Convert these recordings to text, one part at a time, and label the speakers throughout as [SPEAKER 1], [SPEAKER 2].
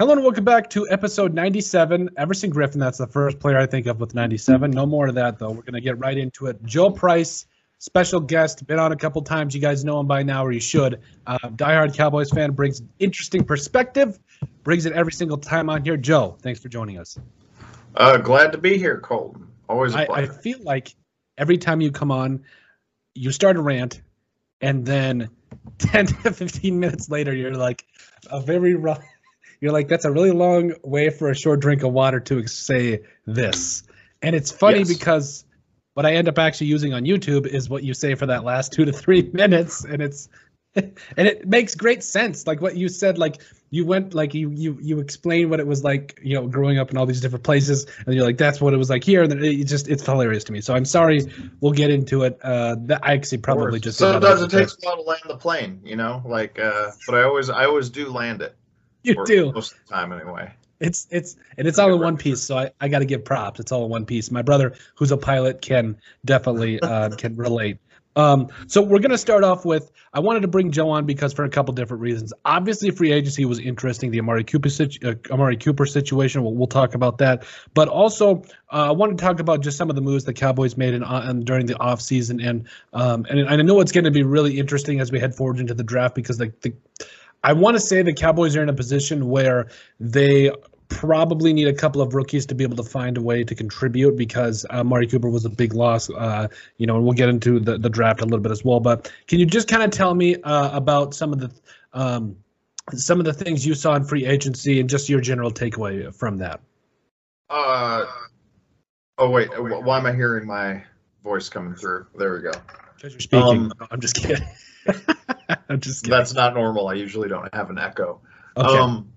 [SPEAKER 1] Hello and welcome back to episode 97. Everson Griffen, that's the first player I think of with 97. No more of that, though. We're going to get right into it. Joe Price, special guest, been on a couple times. You guys know him by now, or you should. Uh, diehard Cowboys fan, brings interesting perspective, brings it every single time on here. Joe, thanks for joining us.
[SPEAKER 2] Uh, glad to be here, Colton. Always a
[SPEAKER 1] I. I feel like every time you come on, you start a rant, and then 10 to 15 minutes later, you're like, a very rough. You're like, that's a really long way for a short drink of water to say this. And it's funny
[SPEAKER 2] Yes.
[SPEAKER 1] because what I end up actually using on YouTube is what you say for that last two to three minutes. And it's, and it makes great sense. Like what you said, like you went, like you, you, you explained what it was like, you know, growing up in all these different places. And you're like, that's what it was like here. And then it just, it's hilarious to me. So I'm sorry. We'll get into it. Uh, that I actually probably just,
[SPEAKER 2] sometimes it takes a while to land the plane, you know. Like, uh, but I always, I always do land it.
[SPEAKER 1] you
[SPEAKER 2] or
[SPEAKER 1] do.
[SPEAKER 2] most of the time, anyway.
[SPEAKER 1] It's it's and it's all in one piece, so I, I got to give props. It's all in one piece. My brother, who's a pilot, can definitely uh, can relate. Um, so we're gonna start off with I wanted to bring Joe on because for a couple different reasons. Obviously, free agency was interesting. The Amari Cooper situ- uh, Amari Cooper situation. We'll, we'll talk about that. But also, uh, I want to talk about just some of the moves the Cowboys made in, uh, and during the offseason. and um, and I know it's going to be really interesting as we head forward into the draft because the, the I want to say the Cowboys are in a position where they probably need a couple of rookies to be able to find a way to contribute because uh, Mari Cooper was a big loss. Uh, you know, and we'll get into the, the draft a little bit as well. But can you just kind of tell me uh, about some of the um, some of the things you saw in free agency and just your general takeaway from that?
[SPEAKER 2] Uh, oh wait, wh- why am I hearing my voice coming through? There we go.
[SPEAKER 1] Because you're speaking.
[SPEAKER 2] Um,
[SPEAKER 1] No, I'm just kidding. I'm just kidding.
[SPEAKER 2] That's not normal. I usually don't have an echo.
[SPEAKER 1] okay.
[SPEAKER 2] Um,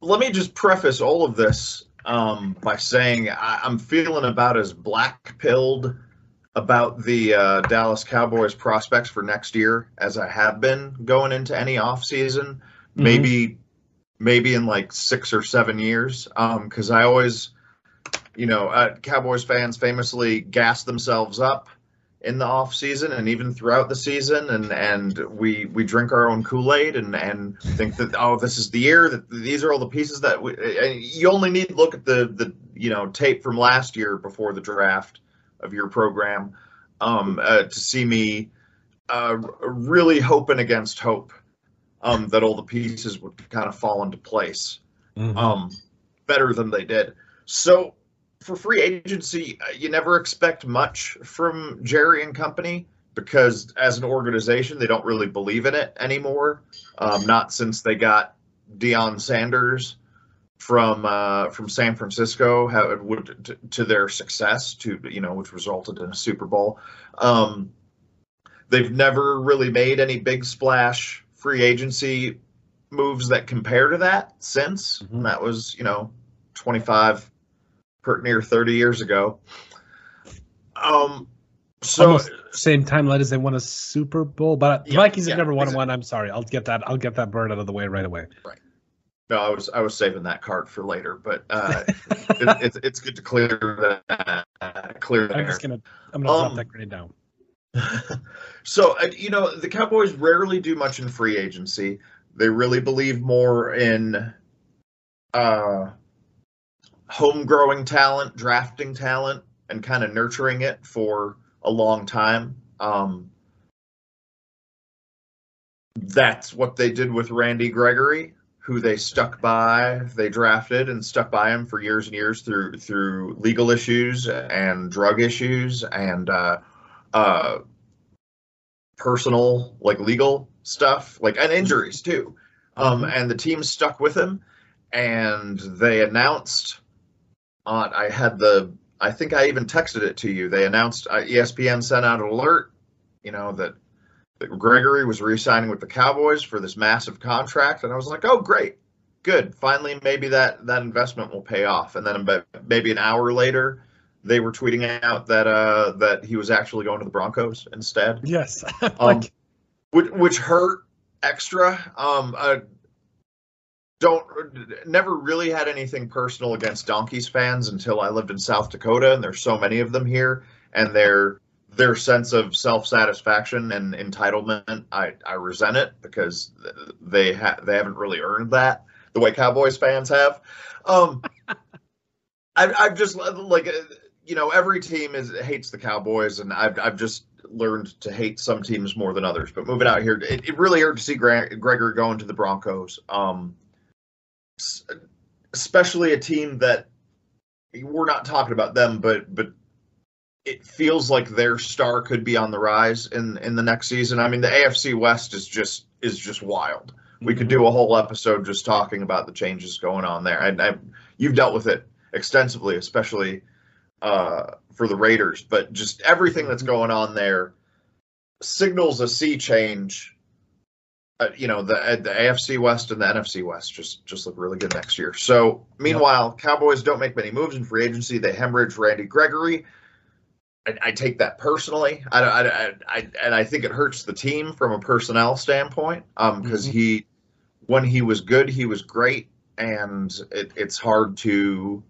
[SPEAKER 2] let me just preface all of this um, by saying I, I'm feeling about as black pilled about the uh, Dallas Cowboys prospects for next year as I have been going into any off season. Maybe, maybe in like six or seven years. Because I always, you know, uh, Cowboys fans famously gas themselves up in the off season and even throughout the season and and we we drink our own kool-aid and and think that oh this is the year that these are all the pieces that we, and you only need to look at the the you know tape from last year before the draft of your program um uh, to see me uh really hoping against hope um that all the pieces would kind of fall into place
[SPEAKER 1] Mhm.
[SPEAKER 2] um, better than they did. So for free agency, uh, you never expect much from Jerry and company because as an organization, they don't really believe in it anymore. Um, not since they got Deion Sanders from uh, from San Francisco how it would to, to their success to you know which resulted in a Super Bowl. Um, they've never really made any big splash free agency moves that compare to that since.
[SPEAKER 1] Mhm.
[SPEAKER 2] And that was, you know, 25, near 30 years ago. Um, so
[SPEAKER 1] Almost same timeline as they won a Super Bowl, but the
[SPEAKER 2] Yeah,
[SPEAKER 1] Vikings have never won
[SPEAKER 2] exactly.
[SPEAKER 1] one. I'm sorry. I'll get that. I'll get that bird out of the way right away. Right.
[SPEAKER 2] no, I was I was saving that card for later, but uh, it, it's it's good to clear that uh, clear
[SPEAKER 1] I'm
[SPEAKER 2] there.
[SPEAKER 1] just gonna. I'm gonna drop
[SPEAKER 2] Um,
[SPEAKER 1] that grenade down.
[SPEAKER 2] so uh, you know the Cowboys rarely do much in free agency. They really believe more in uh, home growing talent, drafting talent, and kind of nurturing it for a long time. Um, that's what they did with Randy Gregory, who they stuck by. They drafted and stuck by him for years and years through through legal issues and drug issues and uh, uh, personal, like legal stuff, like and injuries too. Um, and the team stuck with him, and they announced. On I had the I think I even texted it to you. They announced uh, ESPN sent out an alert, you know that that Gregory was re-signing with the Cowboys for this massive contract, and I was like, oh great, good. Finally, maybe that that investment will pay off. And then about maybe an hour later, they were tweeting out that uh that he was actually going to the Broncos instead
[SPEAKER 1] Yes.
[SPEAKER 2] um,
[SPEAKER 1] like,
[SPEAKER 2] which, which hurt extra. Um, uh, don't never really had anything personal against Donkeys fans until I lived in South Dakota, and there's so many of them here, and they're their sense of self-satisfaction and entitlement i i resent it because they ha- they haven't really earned that the way cowboys fans have. Um I, i've just like you know every team is hates the cowboys and i've, I've just learned to hate some teams more than others. But moving out here it, it really hurt to see Gre- gregory going to the broncos. Um especially a team that we're not talking about them but but it feels like their star could be on the rise in in the next season. I mean, the AFC West is just is just wild. Mm-hmm. We could do a whole episode just talking about the changes going on there. And I, you've dealt with it extensively, especially uh, for the Raiders. But just everything that's going on there signals a sea change. Uh, you know, the the AFC West and the NFC West just just look really good next year. So, meanwhile, yep. Cowboys don't make many moves in free agency. They hemorrhage Randy Gregory I, I, take that personally. I, I, I, and I think it hurts the team from a personnel standpoint because um, mm-hmm. he, when he was good, he was great, and it, it's hard to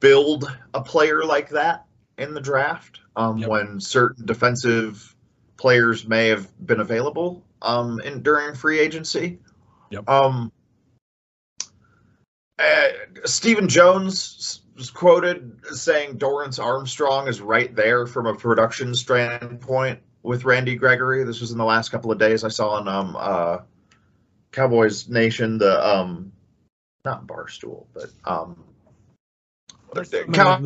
[SPEAKER 2] build a player like that in the draft um, yep. when certain defensive players may have been available um, in during free agency. Yep. Um, uh, Stephen Jones was quoted saying Dorance Armstrong is right there from a production standpoint with Randy Gregory. This was in the last couple of days I saw on um, uh, Cowboys Nation, the um, not Barstool, but um, Cow-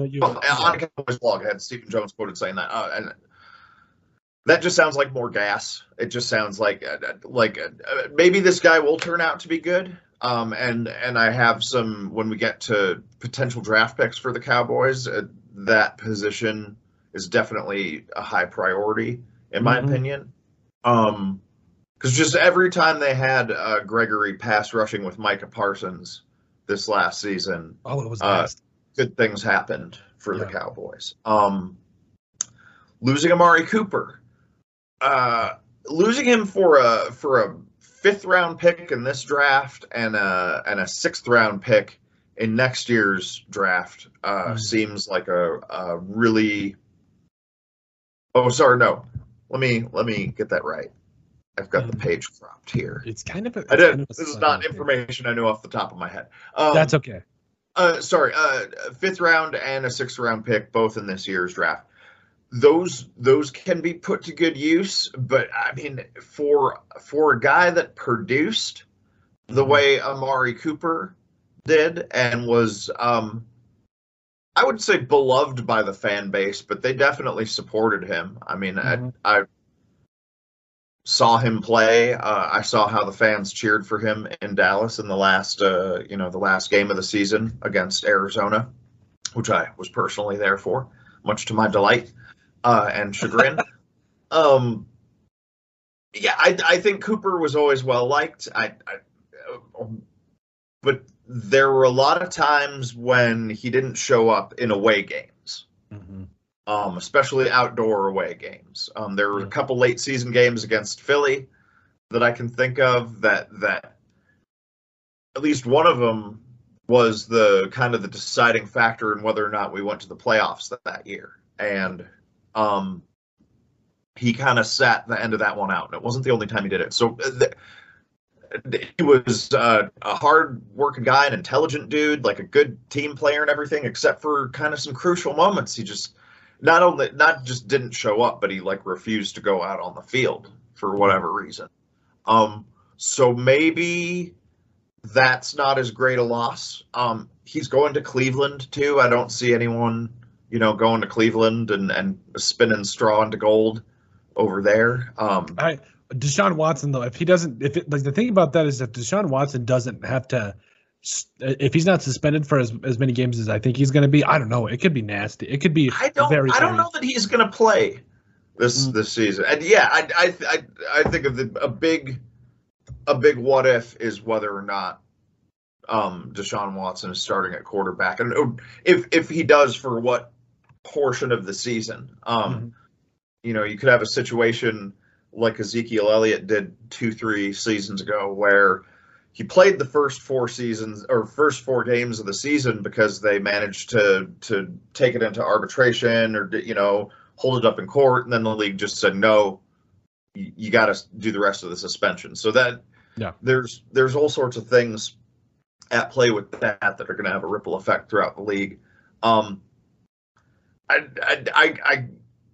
[SPEAKER 2] on Cowboys blog had Stephen Jones quoted saying that, uh, and that just sounds like more gas. It just sounds like uh, like uh, maybe this guy will turn out to be good. Um, and and I have some when we get to potential draft picks for the Cowboys. Uh, that position is definitely a high priority in my mm-hmm. opinion. Um, because just every time they had uh, Gregory pass rushing with Micah Parsons this last season,
[SPEAKER 1] oh, it was uh,
[SPEAKER 2] good things happened for yeah. the Cowboys. Um, losing Amari Cooper, uh, losing him for a for a fifth round pick in this draft and a and a sixth round pick in next year's draft uh, mm. seems like a, a really. Oh, sorry, no. Let me let me get that right. I've got the mm. page cropped here.
[SPEAKER 1] It's kind of. A,
[SPEAKER 2] I did.
[SPEAKER 1] Kind
[SPEAKER 2] of this is not information I know off the top of my head.
[SPEAKER 1] Um, That's okay.
[SPEAKER 2] Uh, sorry, uh, fifth round and a sixth round pick, both in this year's draft those those can be put to good use but i mean for for a guy that produced the mm-hmm. way amari cooper did and was um i would say beloved by the fan base but they definitely supported him i mean mm-hmm. I, I saw him play uh, i saw how the fans cheered for him in dallas in the last uh you know the last game of the season against arizona which i was personally there for much to my delight uh, and chagrin. um, yeah, I, I think Cooper was always well liked. I, I, but there were a lot of times when he didn't show up in away games, mm-hmm. um, especially outdoor away games. Um, there were a couple late season games against Philly that I can think of that that at least one of them was the kind of the deciding factor in whether or not we went to the playoffs that, that year. And um, he kind of sat the end of that one out. And it wasn't the only time he did it. So uh, the, he was uh, a hard working guy, an intelligent dude, like a good team player and everything, except for kind of some crucial moments. He just not only not just didn't show up, but he like refused to go out on the field for whatever reason. Um, so maybe that's not as great a loss. Um, he's going to Cleveland too. I don't see anyone you know, going to Cleveland and and spinning straw into gold over there. Um,
[SPEAKER 1] I Deshaun Watson though, if he doesn't, if it, like the thing about that is if Deshaun Watson doesn't have to, if he's not suspended for as, as many games as I think he's going to be, I don't know. It could be nasty. It could be.
[SPEAKER 2] I don't. Very, I don't know that he's going to play this mm. this season. And yeah, I I I, I think of the a big a big what if is whether or not um Deshaun Watson is starting at quarterback, and if if he does for what portion of the season. Um, mm-hmm. You know, you could have a situation like Ezekiel Elliott did two, three seasons ago, where he played the first four seasons or first four games of the season because they managed to to take it into arbitration or you know hold it up in court, and then the league just said no, you, you got to do the rest of the suspension. So that
[SPEAKER 1] Yeah.
[SPEAKER 2] there's there's all sorts of things at play with that that are going to have a ripple effect throughout the league. Um, I, I, I,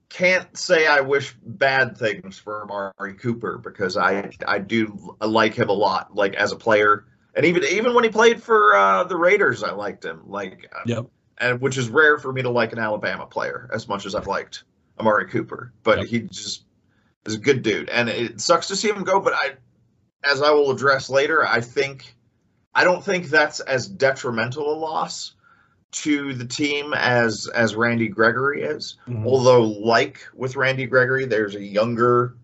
[SPEAKER 2] can't say I wish bad things for Amari Cooper because I I do like him a lot, like as a player, and even even when he played for uh, the Raiders, I liked him. Like, uh,
[SPEAKER 1] Yep.
[SPEAKER 2] and which is rare for me to like an Alabama player as much as I've liked Amari Cooper, but
[SPEAKER 1] Yep.
[SPEAKER 2] he just is a good dude, and it sucks to see him go. But I, as I will address later, I think I don't think that's as detrimental a loss to the team as as Randy Gregory is.
[SPEAKER 1] Mhm.
[SPEAKER 2] Although, like with Randy Gregory, there's a younger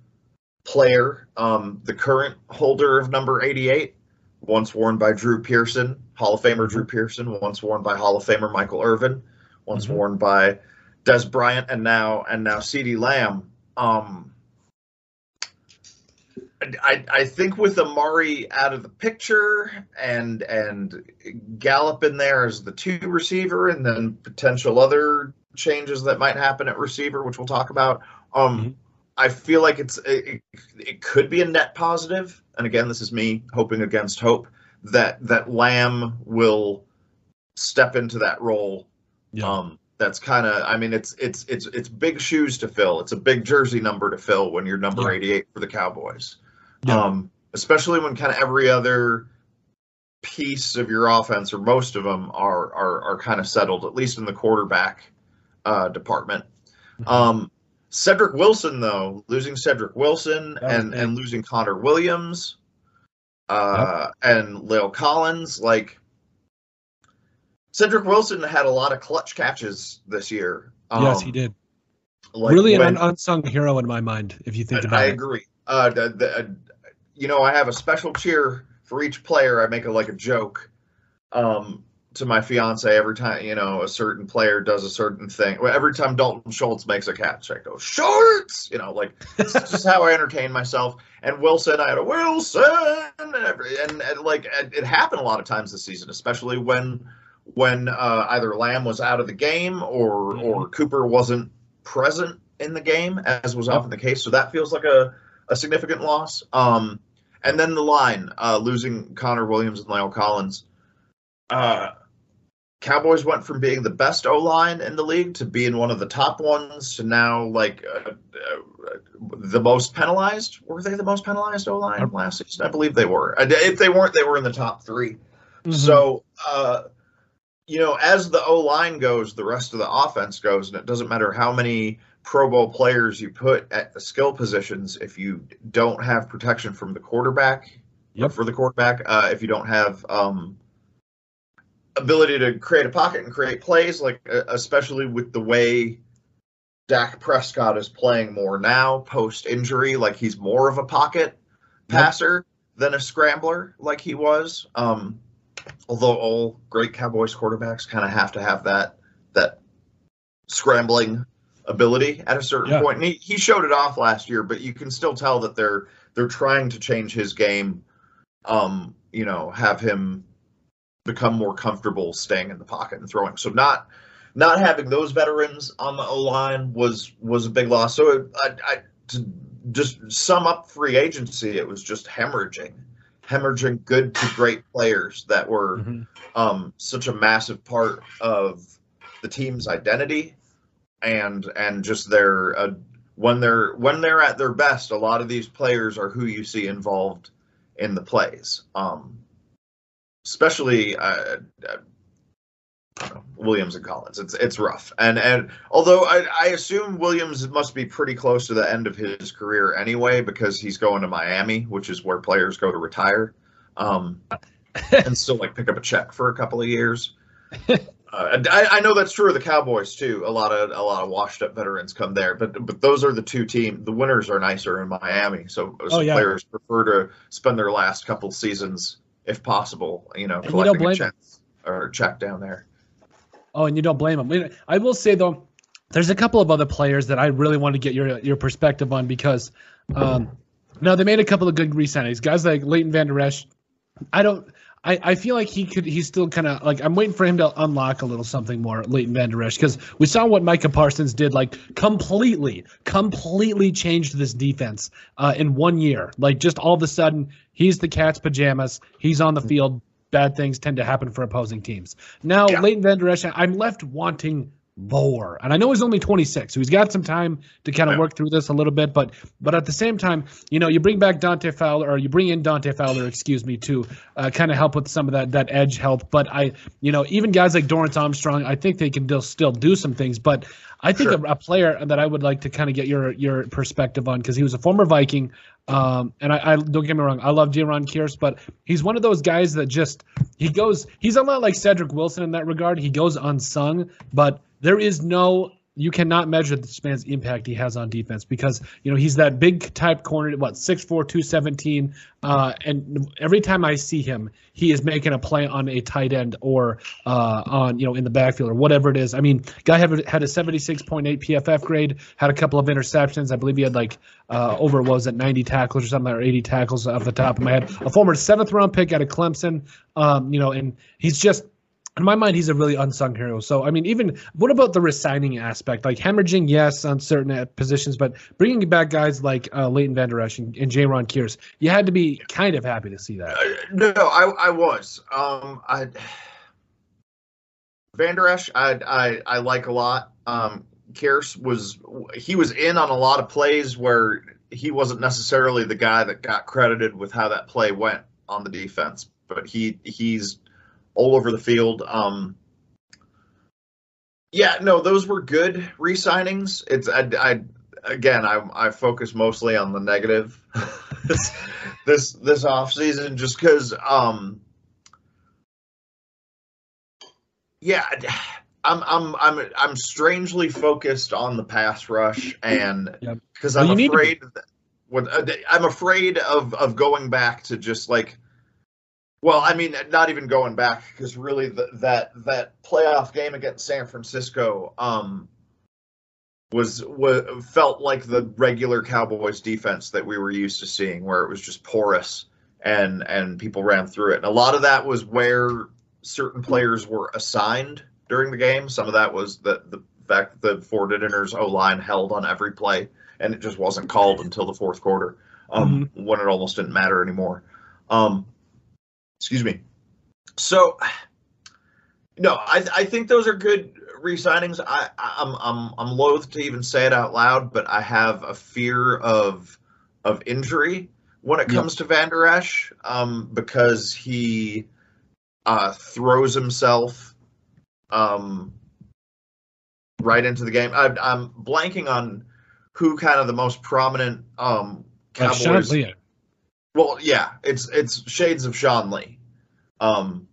[SPEAKER 2] player, um, the current holder of number 88, once worn by Drew Pearson, Hall of Famer Drew Pearson, once worn by Hall of Famer Michael Irvin, once
[SPEAKER 1] Mhm.
[SPEAKER 2] worn by Dez Bryant, and now and now CeeDee Lamb. Um, I, I think with Amari out of the picture and and Gallup in there as the two receiver, and then potential other changes that might happen at receiver, which we'll talk about. Um,
[SPEAKER 1] Mhm.
[SPEAKER 2] I feel like it's it, it could be a net positive, and again, this is me hoping against hope that that Lamb will step into that role.
[SPEAKER 1] Yeah.
[SPEAKER 2] Um, that's kind of I mean it's it's it's it's big shoes to fill. It's a big jersey number to fill when you're number
[SPEAKER 1] Yeah.
[SPEAKER 2] 88 for the Cowboys.
[SPEAKER 1] Yeah.
[SPEAKER 2] Um, especially when kind of every other piece of your offense or most of them are are are kind of settled, at least in the quarterback uh, department.
[SPEAKER 1] Mhm.
[SPEAKER 2] Um, Cedric Wilson, though, losing Cedric Wilson and
[SPEAKER 1] big.
[SPEAKER 2] and losing Connor Williams, uh, and La'el Collins, like Cedric Wilson had a lot of clutch catches this year.
[SPEAKER 1] yes,
[SPEAKER 2] Um,
[SPEAKER 1] he did.
[SPEAKER 2] like
[SPEAKER 1] really
[SPEAKER 2] when-
[SPEAKER 1] an unsung hero in my mind, if you think about
[SPEAKER 2] I
[SPEAKER 1] it.
[SPEAKER 2] I agree. Uh, the, the, uh, you know, I have a special cheer for each player. I make a like a joke um, to my fiance every time you know a certain player does a certain thing. Well, every time Dalton Schultz makes a catch, I go Schultz. You know, like it's just how I entertain myself. And Wilson, I had a Wilson, and, every, and, and like it, it happened a lot of times this season, especially when when uh, either Lamb was out of the game or or Cooper wasn't present in the game, as was often the case. So that feels like a, a significant loss. Um, and then the line, uh, losing Connor Williams and La'el Collins. Uh, Cowboys went from being the best O line in the league to being one of the top ones to now like uh, uh, the most penalized. Were they the most penalized O line last season? I believe they were. If they weren't, they were in the top 3
[SPEAKER 1] Mhm.
[SPEAKER 2] So, uh, you know, as the O line goes, the rest of the offense goes, and it doesn't matter how many Pro Bowl players you put at the skill positions if you don't have protection from the quarterback.
[SPEAKER 1] Yep.
[SPEAKER 2] For the quarterback, uh, if you don't have um, ability to create a pocket and create plays, like uh, especially with the way Dak Prescott is playing more now post injury, like he's more of a pocket passer than a scrambler, like he was. Um, although all great Cowboys quarterbacks kind of have to have that that scrambling ability at a certain
[SPEAKER 1] Yeah.
[SPEAKER 2] point. And he, he showed it off last year, but you can still tell that they're they're trying to change his game. Um, you know, have him become more comfortable staying in the pocket and throwing. So not not having those veterans on the O line was was a big loss. So it, I, I to just sum up free agency, it was just hemorrhaging, hemorrhaging good to great players that were
[SPEAKER 1] Mhm.
[SPEAKER 2] um, such a massive part of the team's identity and and just their uh, when they're when they're at their best a lot of these players are who you see involved in the plays. Um, especially uh, uh, Williams and Collins. It's it's rough. And and although I, I assume Williams must be pretty close to the end of his career anyway because he's going to Miami which is where players go to retire um, and still like pick up a check for a couple of years. Uh, I, I know that's true of the Cowboys too. A lot of a lot of washed up veterans come there, but but those are the two teams. The winners are nicer in Miami, so, so
[SPEAKER 1] Oh, yeah.
[SPEAKER 2] players prefer to spend their last couple seasons, if possible, you know,
[SPEAKER 1] And you
[SPEAKER 2] collecting a check or check down there.
[SPEAKER 1] Oh, and you don't blame them. I will say though, there's a couple of other players that I really want to get your your perspective on because um, now they made a couple of good re-signings. Guys like Leighton Vander Esch. I don't. I, I feel like he could. He's still kind of like I'm waiting for him to unlock a little something more, Leighton Vander Esch, because we saw what Micah Parsons did, like completely, completely changed this defense uh, in one year. Like just all of a sudden, he's the cat's pajamas. He's on the field. Bad things tend to happen for opposing teams. Now, yeah. Leighton Vander Esch, I'm left wanting more. And I know he's only 26, so he's got some time to kind of yeah. work through this a little bit. But but at the same time, you know, you bring back Dante Fowler, or you bring in Dante Fowler, excuse me, to uh, kind of help with some of that that edge help. But I, you know, even guys like Dorance Armstrong, I think they can still still do some things. But I think sure. a, a, player that I would like to kind of get your your perspective on because he was a former Viking, um, and I, I, don't get me wrong, I love Jayron Kearse, but he's one of those guys that just he goes. He's a lot like Cedric Wilson in that regard. He goes unsung, but there is no you cannot measure this man's impact he has on defense because you know he's that big type corner what 6'4 217 uh, and every time i see him he is making a play on a tight end or uh, on you know in the backfield or whatever it is. I mean guy had, had a 76.8 pff grade had a couple of interceptions. I believe he had like uh, over was it 90 tackles or something or 80 tackles off the top of my head. A former seventh round pick out of clemson um, you know and he's just in my mind, he's a really unsung hero. So, I mean, even what about the resigning aspect? Like hemorrhaging, yes, on certain positions, but bringing back guys like uh, Leighton Vander Esch and, and Jayron Kearse, you had to be kind of happy to see that. Uh,
[SPEAKER 2] no, I, I was. Um, I Vander Esch, I, I, I like a lot. Um, Kearse was he was in on a lot of plays where he wasn't necessarily the guy that got credited with how that play went on the defense, but he he's all over the field. Um, yeah, no, those were good re-signings. It's I, I again, I I focus mostly on the negative this this this off season just because um yeah I'm I'm I'm I'm strangely focused on the pass rush and because yep. well, I'm afraid that, what I'm afraid of of going back to just like well, I mean, not even going back because really the, that that playoff game against San Francisco um, was was felt like the regular Cowboys defense that we were used to seeing, where it was just porous and and people ran through it. And a lot of that was where certain players were assigned during the game. Some of that was the the fact that the 49ers O line held on every play, and it just wasn't called until the fourth quarter, um, mm-hmm. when it almost didn't matter anymore. Um, Excuse me. So, no, I, I think those are good re-signings. I, I'm I'm I'm loath to even say it out loud, but I have a fear of of injury when it comes to Vander Esch, um, because he uh, throws himself um, right into the game. I, am blanking on who kind of the most prominent um, Cowboys. Uh, well, yeah, it's it's shades of Sean Lee, um,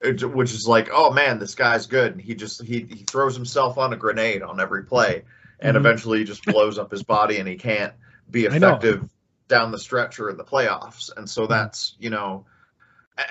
[SPEAKER 2] it, which is like, oh man, this guy's good. and he just he he throws himself on a grenade on every play, and mm-hmm. eventually he just blows up his body, and he can't be effective down the stretch or in the playoffs. And so mm-hmm. that's you know,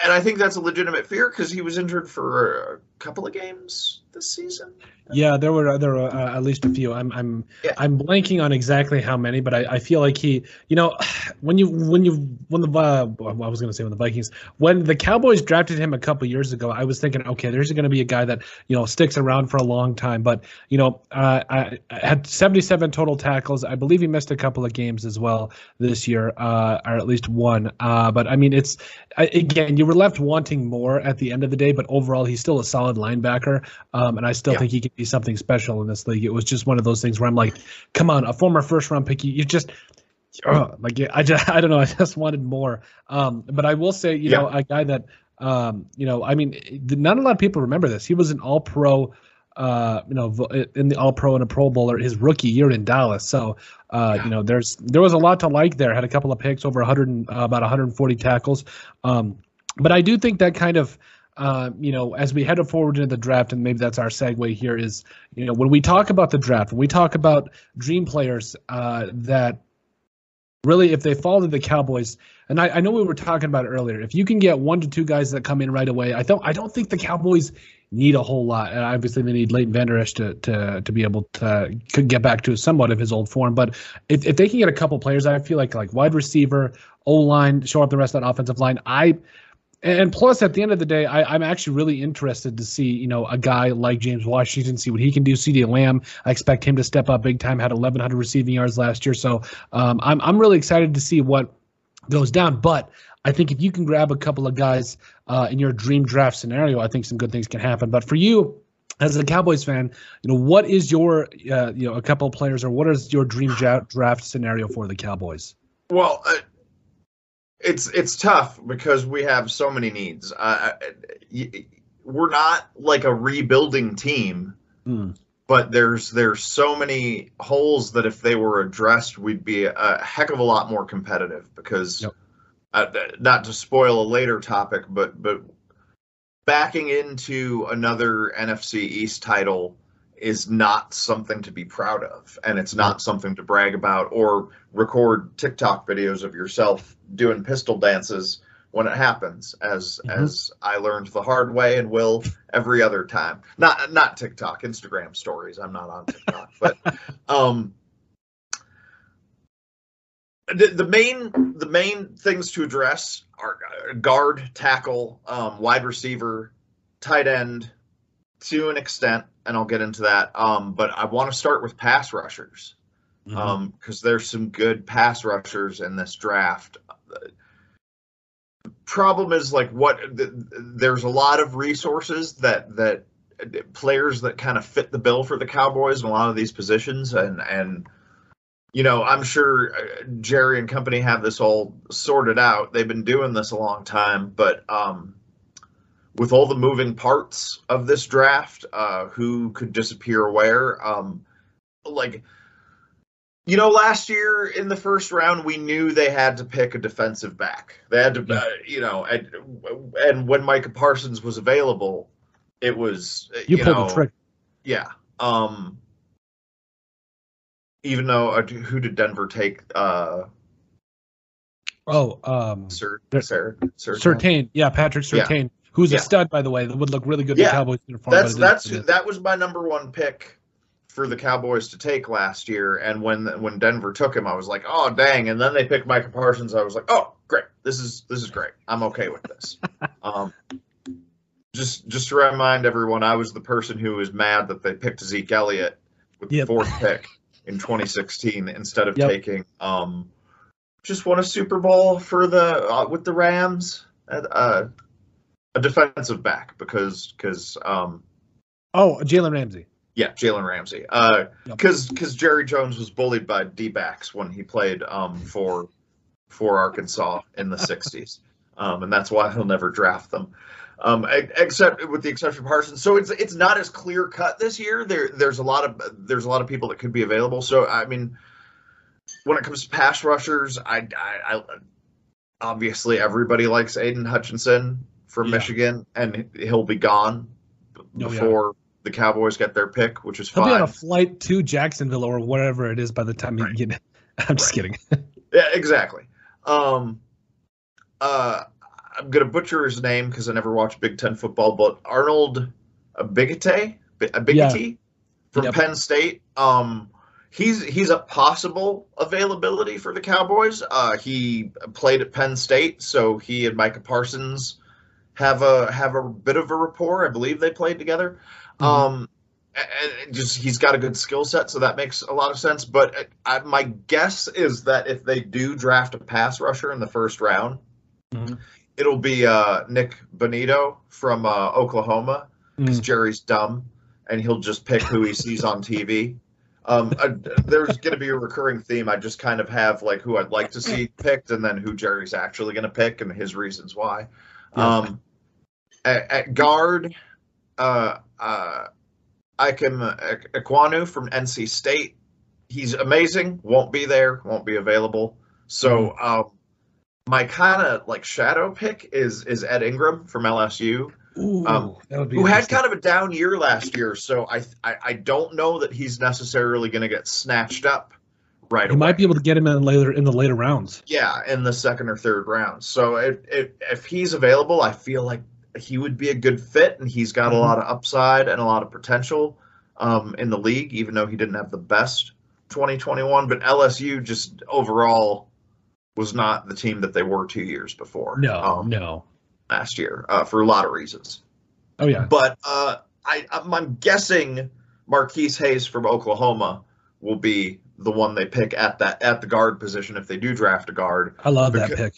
[SPEAKER 2] and I think that's a legitimate fear because he was injured for a couple of games this season.
[SPEAKER 1] Yeah, there were there were uh, at least a few. I'm I'm yeah. I'm blanking on exactly how many, but I, I feel like he, you know, when you when you when the uh, I was going to say when the Vikings when the Cowboys drafted him a couple years ago, I was thinking, okay, there's going to be a guy that you know sticks around for a long time. But you know, uh, I, I, had 77 total tackles. I believe he missed a couple of games as well this year, uh, or at least one. Uh, but I mean, it's again, you were left wanting more at the end of the day. But overall, he's still a solid linebacker, um, and I still yeah. think he can be something special in this league. It was just one of those things where I'm like, come on, a former first round pick, you, you just uh, like I just I don't know, I just wanted more. Um, but I will say, you yeah. know, a guy that um, you know, I mean, not a lot of people remember this. He was an All Pro. Uh, you know, in the All Pro and a Pro Bowler his rookie year in Dallas. So, uh, yeah. you know, there's there was a lot to like there. Had a couple of picks, over 100, uh, about 140 tackles. Um, but I do think that kind of uh, you know, as we head forward into the draft, and maybe that's our segue here, is you know when we talk about the draft, when we talk about dream players uh, that really, if they fall to the Cowboys, and I, I, know we were talking about it earlier, if you can get one to two guys that come in right away, I don't, I don't think the Cowboys need a whole lot. And obviously, they need Leighton Vander Esch to to to be able to could get back to somewhat of his old form. But if, if they can get a couple players, I feel like like wide receiver, O line, show up the rest of that offensive line, I And plus, at the end of the day, I, am actually really interested to see, you know, a guy like James Washington, see what he can do. CeeDee Lamb, I expect him to step up big time. Had 1,100 receiving yards last year, so um, I'm I'm really excited to see what goes down. But I think if you can grab a couple of guys uh, in your dream draft scenario, I think some good things can happen. But for you, as a Cowboys fan, you know what is your uh, you know a couple of players or what is your dream draft scenario for the Cowboys?
[SPEAKER 2] Well, uh, it's it's tough because we have so many needs. Uh, we're not like a rebuilding team, mm. but there's there's so many holes that if they were addressed, we'd be a heck of a lot more competitive. Because, yep. uh, not to spoil a later topic, but but backing into another NFC East title is not something to be proud of and it's not something to brag about or record TikTok videos of yourself doing pistol dances when it happens as mm-hmm. as I learned the hard way and will every other time. Not not TikTok, Instagram stories. I'm not on TikTok, but um the, the main the main things to address are guard, tackle, um, wide receiver, tight end, to an extent, and I'll get into that. Um, but I want to start with pass rushers because mm-hmm. um, there's some good pass rushers in this draft. The problem is like what the, there's a lot of resources that that players that kind of fit the bill for the Cowboys in a lot of these positions, and and you know I'm sure uh, Jerry and company have this all sorted out. They've been doing this a long time, but um, with all the moving parts of this draft, uh, who could disappear where. Um, like, you know, last year in the first round, we knew they had to pick a defensive back. They had to, uh, you know, and, and when Micah Parsons was available, it was
[SPEAKER 1] you, you pulled know, the trick.
[SPEAKER 2] Yeah. Um, even though uh, who did Denver take? Uh,
[SPEAKER 1] oh, um,
[SPEAKER 2] Sir,
[SPEAKER 1] Sir, Sir, Surtain. Yeah, Patrick Surtain. Yeah who's yeah. a stud by the way that would look really good in yeah. the Cowboys uniform.
[SPEAKER 2] That's that's that was my number one pick for the Cowboys to take last year. And when when Denver took him, I was like, oh dang! And then they picked Micah Parsons. I was like, oh great, this is this is great. I'm okay with this. um, just just to remind everyone, I was the person who was mad that they picked Zeke Elliott with yep. the fourth pick in 2016 instead of yep. taking um, just won a Super Bowl for the uh, with the Rams. Uh, a defensive back because because um
[SPEAKER 1] oh Jalen Ramsey.
[SPEAKER 2] Yeah, Jalen Ramsey. Uh, because yep. because Jerry Jones was bullied by D backs when he played um for for Arkansas in the '60s, um, and that's why he'll never draft them. Um, except with the exception of Parsons. So it's it's not as clear cut this year. There there's a lot of there's a lot of people that could be available. So I mean, when it comes to pass rushers, I, I, I obviously everybody likes Aidan Hutchinson from yeah. Michigan, and he'll be gone before oh, yeah. the Cowboys get their pick, which is
[SPEAKER 1] he'll
[SPEAKER 2] fine.
[SPEAKER 1] be on a flight to Jacksonville or whatever it is by the time right. you get. I'm just right. kidding.
[SPEAKER 2] yeah, exactly. Um, uh, I'm gonna butcher his name because I never watched Big Ten football, but Arnold Ebiketie, Ebiketie yeah. from yep. Penn State. Um, he's he's a possible availability for the Cowboys. Uh, he played at Penn State, so he and Micah Parsons have a have a bit of a rapport. I believe they played together. Mm-hmm. Um, and just he's got a good skill set, so that makes a lot of sense. But I, my guess is that if they do draft a pass rusher in the first round, mm-hmm. it'll be uh, Nik Bonitto from uh, Oklahoma because mm. Jerry's dumb and he'll just pick who he sees on TV. Um, uh, there's going to be a recurring theme. I just kind of have like who I'd like to see picked, and then who Jerry's actually going to pick and his reasons why. Um, at, at, guard, uh, uh, Ikem Ekwonu from NC State. He's amazing. Won't be there. Won't be available. So mm-hmm. um, my kind of like shadow pick is is Ed Ingram from LSU.
[SPEAKER 1] Ooh, um,
[SPEAKER 2] who had kind of a down year last year, so I, I, I don't know that he's necessarily going to get snatched up right
[SPEAKER 1] you away. might be able to get him in later in the later rounds.
[SPEAKER 2] Yeah, in the second or third round. So if if, if he's available, I feel like he would be a good fit, and he's got mm-hmm. a lot of upside and a lot of potential um, in the league, even though he didn't have the best 2021. But LSU just overall was not the team that they were two years before.
[SPEAKER 1] No, um, no.
[SPEAKER 2] last year uh, for a lot of reasons.
[SPEAKER 1] Oh yeah.
[SPEAKER 2] But uh, I, I'm, I'm guessing Marquis Hayes from Oklahoma will be the one they pick at that at the guard position if they do draft a guard.
[SPEAKER 1] I love that pick.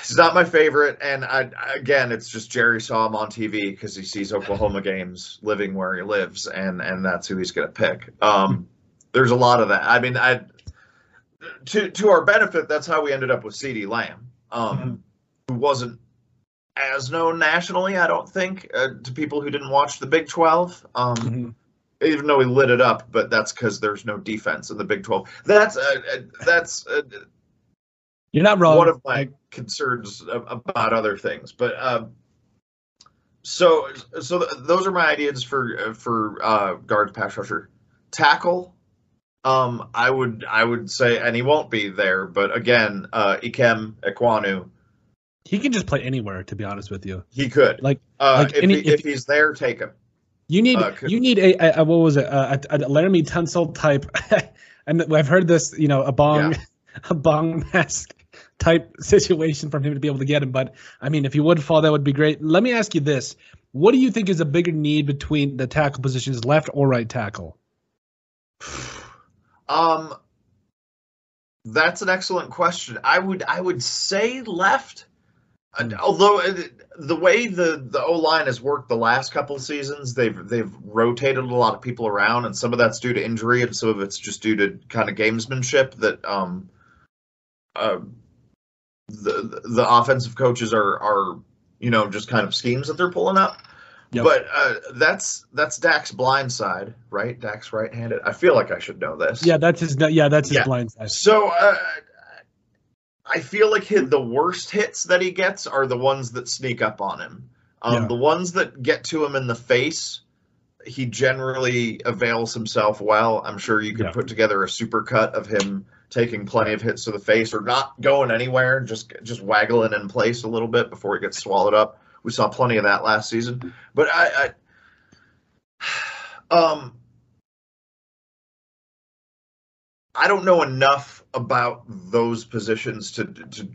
[SPEAKER 2] He's not my favorite, and I again, it's just Jerry saw him on TV because he sees Oklahoma games, living where he lives, and and that's who he's going to pick. Um, there's a lot of that. I mean, I to to our benefit, that's how we ended up with CeeDee Lamb, um, who wasn't as known nationally, I don't think, uh, to people who didn't watch the Big Twelve. Um,
[SPEAKER 1] Mhm.
[SPEAKER 2] even though he lit it up, but that's because there's no defense in the Big Twelve. That's uh, uh, that's uh,
[SPEAKER 1] You're not wrong.
[SPEAKER 2] one of my concerns about other things. But um, so so th- those are my ideas for uh, for uh, guards pass rusher tackle. Um, I would I would say, and he won't be there. But again, uh, Ikem Ekwonu,
[SPEAKER 1] he can just play anywhere. To be honest with you,
[SPEAKER 2] he could
[SPEAKER 1] Like-
[SPEAKER 2] uh,
[SPEAKER 1] like
[SPEAKER 2] if,
[SPEAKER 1] any-
[SPEAKER 2] he,
[SPEAKER 1] if-
[SPEAKER 2] if he's there, take him.
[SPEAKER 1] you need
[SPEAKER 2] Uh,
[SPEAKER 1] you need a, a, what was it a, a, a Laremy Tunsil type, and I've heard this you know a bong a bong mask type situation from him to be able to get him. But I mean, if he would fall, that would be great. Let me ask you this: What do you think is a bigger need between the tackle positions, left or right tackle?
[SPEAKER 2] Um, that's an excellent question. I would I would say left, And although uh, the way the the O line has worked the last couple of seasons, they've they've rotated a lot of people around, and some of that's due to injury, and some of it's just due to kind of gamesmanship that um, uh, the the offensive coaches are are you know just kind of schemes that they're pulling up.
[SPEAKER 1] Yep.
[SPEAKER 2] But uh, that's that's Dak's blind side, right? Dak's right-handed. I feel like I should know this.
[SPEAKER 1] Yeah, that's his. Yeah, that's his
[SPEAKER 2] Yeah.
[SPEAKER 1] blind side.
[SPEAKER 2] So uh, I feel like hit, the worst hits that he gets are the ones that sneak up on him. Um,
[SPEAKER 1] Yeah.
[SPEAKER 2] The ones that get to him in the face, he generally avails himself well. I'm sure you could
[SPEAKER 1] Yeah.
[SPEAKER 2] put together a super cut of him taking plenty of hits to the face or not going anywhere, just just waggling in place a little bit before it gets swallowed up. We saw plenty of that last season. But I, I um I don't know enough about those positions to to.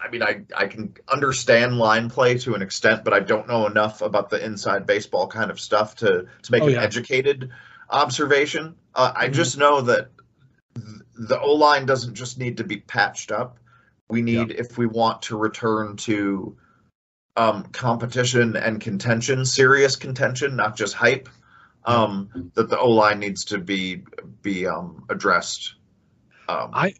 [SPEAKER 2] I mean, I I can understand line play to an extent, but I don't know enough about the inside baseball kind of stuff to to make
[SPEAKER 1] Oh,
[SPEAKER 2] an
[SPEAKER 1] yeah.
[SPEAKER 2] educated observation. Uh, I
[SPEAKER 1] Mhm.
[SPEAKER 2] just know that th- the O line doesn't just need to be patched up. We need, if we want to return to um, competition and contention, serious contention, not just hype. Um, that the O line needs to be be um, addressed. Um,
[SPEAKER 1] I-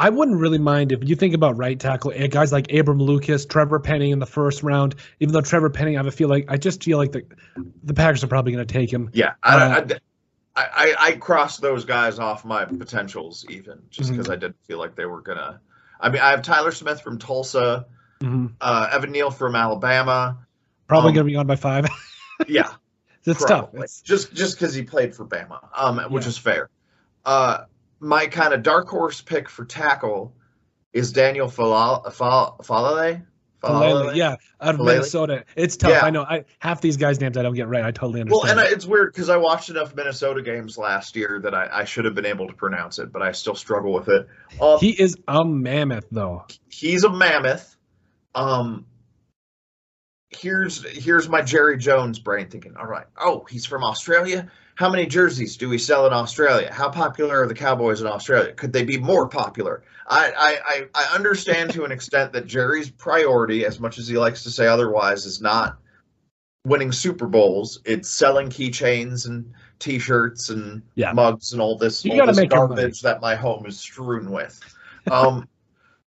[SPEAKER 1] I wouldn't really mind if you think about right tackle, eh, guys like Abram Lucas, Trevor Penning in the first round. Even though Trevor Penning, I have a feel like I just feel like the the Packers are probably going to take him.
[SPEAKER 2] yeah, I,
[SPEAKER 1] uh,
[SPEAKER 2] I, I, I crossed those guys off my potentials even just because I didn't feel like they were gonna. I mean, I have Tyler Smith from Tulsa,
[SPEAKER 1] Mhm.
[SPEAKER 2] uh, Evan Neal from Alabama.
[SPEAKER 1] Probably
[SPEAKER 2] Um,
[SPEAKER 1] going to be on by five.
[SPEAKER 2] Yeah,
[SPEAKER 1] it's tough. It's-
[SPEAKER 2] Just just because he played for Bama, um, which
[SPEAKER 1] Yeah.
[SPEAKER 2] is fair. Uh, my kind of dark horse pick for tackle is Daniel Faalele. Falale?
[SPEAKER 1] Faalele, yeah, out of
[SPEAKER 2] Faalele?
[SPEAKER 1] Minnesota. It's tough.
[SPEAKER 2] Yeah.
[SPEAKER 1] I know. I half these guys' names I don't get right. I totally understand.
[SPEAKER 2] Well, and I, it's weird because I watched enough Minnesota games last year that I, I should have been able to pronounce it, but I still struggle with it. Um,
[SPEAKER 1] he is a mammoth, though.
[SPEAKER 2] he's a mammoth. Um, here's here's my Jerry Jones brain thinking. All right. Oh, he's from Australia. How many jerseys do we sell in Australia? How popular are the Cowboys in Australia? Could they be more popular? I I, I, understand to an extent that Jerry's priority, as much as he likes to say otherwise, is not winning Super Bowls. It's selling keychains and T-shirts and
[SPEAKER 1] Yeah.
[SPEAKER 2] mugs and all this,
[SPEAKER 1] You
[SPEAKER 2] all
[SPEAKER 1] gotta
[SPEAKER 2] this
[SPEAKER 1] make
[SPEAKER 2] garbage that my home is strewn with. Um,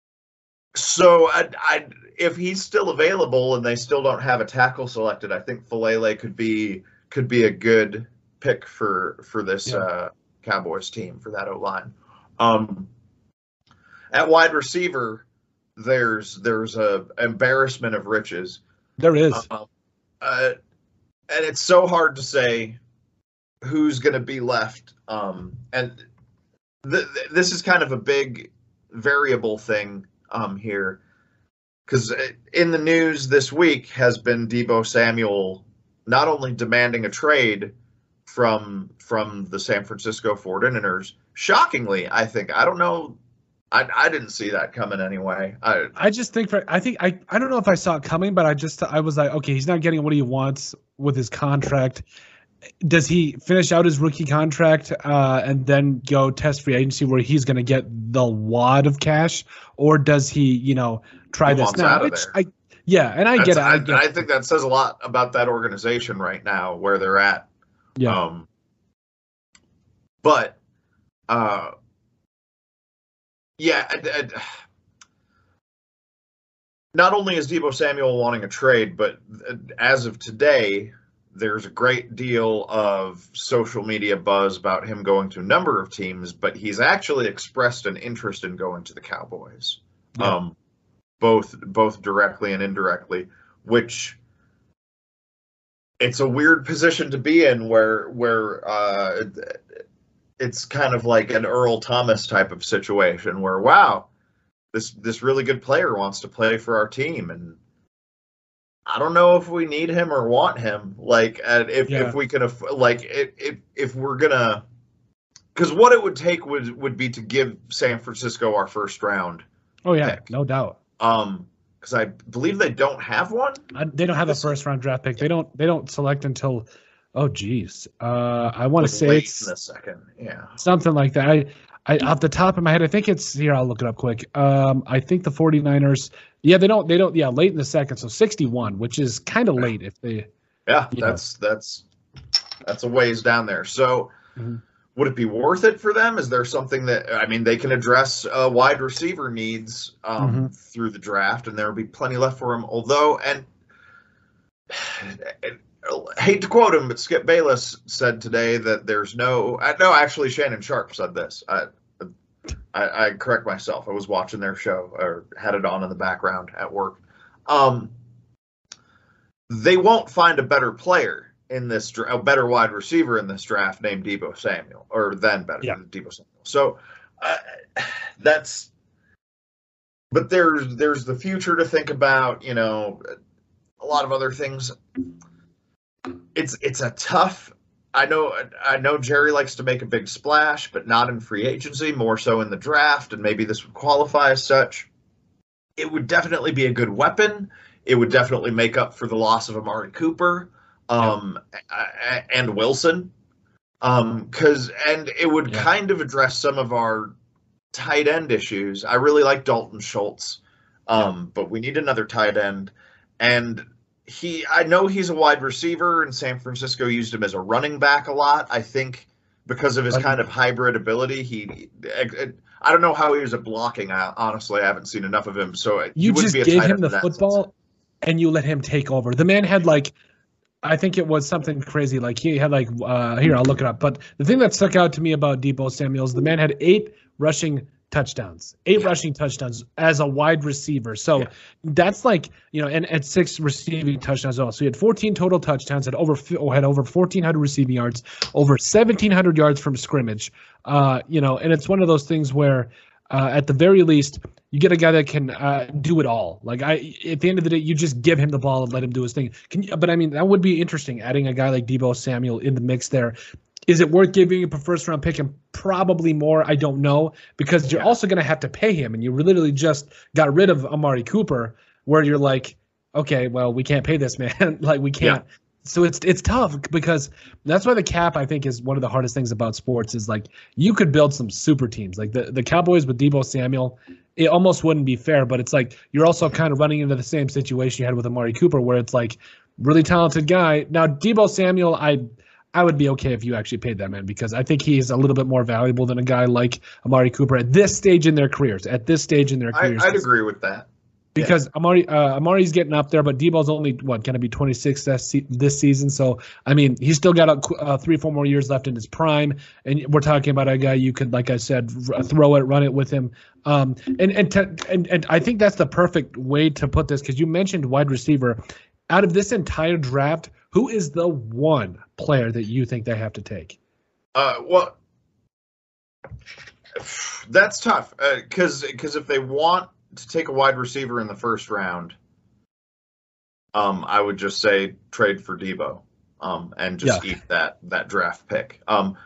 [SPEAKER 2] so I, I, if he's still available and they still don't have a tackle selected, I think Faalele could be could be a good pick for for this
[SPEAKER 1] Yeah.
[SPEAKER 2] uh, Cowboys team for that O line. Um, at wide receiver, there's there's a embarrassment of riches.
[SPEAKER 1] There is.
[SPEAKER 2] Um, uh, and it's so hard to say who's going to be left. Um, and th- th- this is kind of a big variable thing um, here. Because in the news this week has been Deebo Samuel not only demanding a trade from from the San Francisco 49ers, shockingly, I think. I don't know I, I didn't see that coming anyway. I
[SPEAKER 1] I just think for I think I I don't know if I saw it coming, but I just I was like, okay, he's not getting what he wants with his contract. Does he finish out his rookie contract uh, and then go test free agency where he's going to get the wad of cash, or does he, you know, try
[SPEAKER 2] He
[SPEAKER 1] this now? Which. I yeah, and I
[SPEAKER 2] that's-
[SPEAKER 1] get it. I,
[SPEAKER 2] I,
[SPEAKER 1] get
[SPEAKER 2] I
[SPEAKER 1] it.
[SPEAKER 2] think that says a lot about that organization right now, where they're at.
[SPEAKER 1] Yeah,
[SPEAKER 2] Um, but, uh, yeah, I- I- not only is Deebo Samuel wanting a trade, but uh, as of today, there's a great deal of social media buzz about him going to a number of teams, but he's actually expressed an interest in going to the Cowboys,
[SPEAKER 1] Yeah.
[SPEAKER 2] um, both both directly and indirectly, which it's a weird position to be in where where uh, it's kind of like an Earl Thomas type of situation where wow, this this really good player wants to play for our team and I don't know if we need him or want him. Like, if
[SPEAKER 1] Yeah.
[SPEAKER 2] if we can, aff- like, if if, if we're gonna, because what it would take would would be to give San Francisco our first round.
[SPEAKER 1] oh yeah,
[SPEAKER 2] pick.
[SPEAKER 1] no doubt.
[SPEAKER 2] Um, because I believe they don't have one.
[SPEAKER 1] I, they don't have a first round draft pick. They don't. They don't select until. Oh geez, uh, I want to say
[SPEAKER 2] late
[SPEAKER 1] it's
[SPEAKER 2] in the second. Yeah.
[SPEAKER 1] something like that. I, I off the top of my head, I think it's here. I'll look it up quick. Um, I think the 49ers. Yeah, they don't. They don't. Yeah, late in the second, so 61, which is kind of late if they.
[SPEAKER 2] Yeah,
[SPEAKER 1] Yeah.
[SPEAKER 2] that's that's that's a ways down there. So,
[SPEAKER 1] Mhm.
[SPEAKER 2] Would it be worth it for them? Is there something that I mean they can address uh, wide receiver needs um,
[SPEAKER 1] Mm-hmm.
[SPEAKER 2] through the draft, and there will be plenty left for him. Although, and, and hate to quote him, but Skip Bayless said today that there's no. Uh, no, actually, Shannon Sharpe said this. I, I, I correct myself. I was watching their show or had it on in the background at work. Um, they won't find a better player in this dra- a better wide receiver in this draft named Deebo Samuel or then better
[SPEAKER 1] Yeah.
[SPEAKER 2] than Deebo Samuel. So uh, that's but there's there's the future to think about, you know, a lot of other things. It's it's a tough I know I know Jerry likes to make a big splash, but not in free agency, more so in the draft, and maybe this would qualify as such. It would definitely be a good weapon. It would definitely make up for the loss of Amari Cooper um, a- and Wilson, because and it would
[SPEAKER 1] Yeah.
[SPEAKER 2] kind of address some of our tight end issues. I really like Dalton Schultz, um, but we need another tight end, and he I know he's a wide receiver, and San Francisco used him as a running back a lot. I think because of his kind of hybrid ability, he. I don't know how he was at blocking. I, honestly, I haven't seen enough of him. So
[SPEAKER 1] You
[SPEAKER 2] wouldn't
[SPEAKER 1] just
[SPEAKER 2] be a
[SPEAKER 1] gave him the football,
[SPEAKER 2] sense.
[SPEAKER 1] and you let him take over. The man had like. I think it was something crazy. Like he had like uh here, I'll look it up. But the thing that stuck out to me about Deebo Samuels, the man had eight rushing touchdowns, eight
[SPEAKER 2] Yeah.
[SPEAKER 1] rushing touchdowns as a wide receiver. So
[SPEAKER 2] Yeah.
[SPEAKER 1] that's like you know, and at six receiving touchdowns as well. So he had 14 total touchdowns, had over fi- had over 1,400 receiving yards, over 1,700 yards from scrimmage. Uh, you know, and it's one of those things where, uh, at the very least, you get a guy that can uh, do it all. Like I, at the end of the day, you just give him the ball and let him do his thing. Can you, but I mean, that would be interesting. Adding a guy like Deebo Samuel in the mix there. Is it worth giving up a first round pick and probably more? I don't know because you're
[SPEAKER 2] Yeah.
[SPEAKER 1] also going to have to pay him, and you literally just got rid of Amari Cooper, where you're like, okay, well, we can't pay this man. like we can't. So it's it's tough because that's why the cap I think is one of the hardest things about sports is like you could build some super teams like the the Cowboys with Deebo Samuel. It almost wouldn't be fair, but it's like you're also kind of running into the same situation you had with Amari Cooper, where it's like really talented guy. Now Deebo Samuel, I I would be okay if you actually paid that man because I think he's a little bit more valuable than a guy like Amari Cooper at this stage in their careers. At this stage in their
[SPEAKER 2] I,
[SPEAKER 1] careers,
[SPEAKER 2] I'd agree with that.
[SPEAKER 1] Because Amari uh, Amari's getting up there, but Deebo's only what going to be 26 this, this season. So I mean, he's still got a, uh, three, four more years left in his prime, and we're talking about a guy you could, like I said, r- throw it, run it with him. Um, and and, to, and and I think that's the perfect way to put this because you mentioned wide receiver. Out of this entire draft, who is the one player that you think they have to take?
[SPEAKER 2] Uh, well, that's tough because because if they want to take a wide receiver in the first round, um, I would just say trade for Deebo, um, and just eat that that draft pick. Um,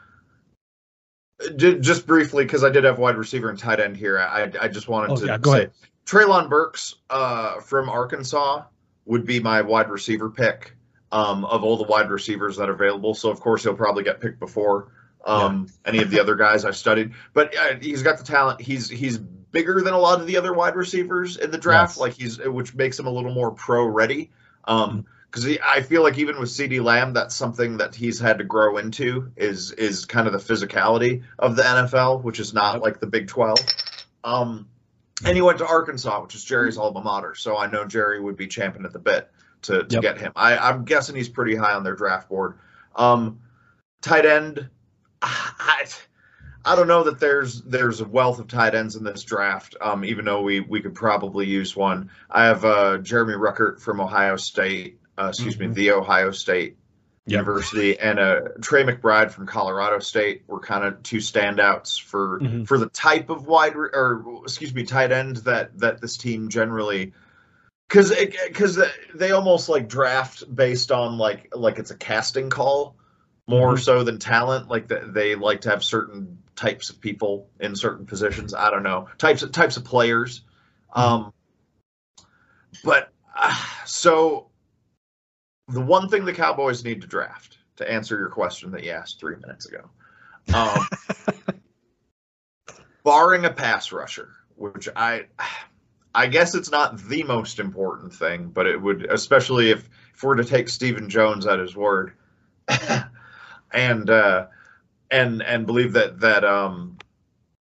[SPEAKER 2] just briefly, because I did have wide receiver and tight end here. I I just wanted
[SPEAKER 1] Oh,
[SPEAKER 2] to
[SPEAKER 1] yeah, go
[SPEAKER 2] say
[SPEAKER 1] ahead.
[SPEAKER 2] Treylon Burks uh, from Arkansas would be my wide receiver pick um, of all the wide receivers that are available. So of course he'll probably get picked before um, any of the other guys I've studied. But uh, he's got the talent. He's he's bigger than a lot of the other wide receivers in the draft.
[SPEAKER 1] Yes.
[SPEAKER 2] Like he's which makes him a little more pro ready. Um, because I feel like even with CeeDee Lamb, that's something that he's had to grow into is is kind of the physicality of the NFL, which is not like the Big Twelve. Um, and he went to Arkansas, which is Jerry's alma mater. So I know Jerry would be champing at the bit to, to
[SPEAKER 1] Yep.
[SPEAKER 2] get him. I, I'm guessing he's pretty high on their draft board. Um, tight end, I, I don't know that there's there's a wealth of tight ends in this draft. Um, even though we we could probably use one. I have uh, Jeremy Ruckert from Ohio State. Uh, excuse
[SPEAKER 1] Mhm.
[SPEAKER 2] me, the Ohio State
[SPEAKER 1] Yep.
[SPEAKER 2] University, and uh, Trey McBride from Colorado State were kind of two standouts for
[SPEAKER 1] Mhm.
[SPEAKER 2] for the type of wide re- or excuse me tight end that that this team generally because because they almost like draft based on like like it's a casting call more
[SPEAKER 1] Mhm.
[SPEAKER 2] so than talent like th- they like to have certain types of people in certain positions. I don't know. Types of types of players. Um but uh, so the one thing the cowboys need to draft to answer your question that you asked three minutes ago um barring a pass rusher which i I guess it's not the most important thing, but it would, especially if if we're to take Stephen Jones at his word, and uh, and and believe that that um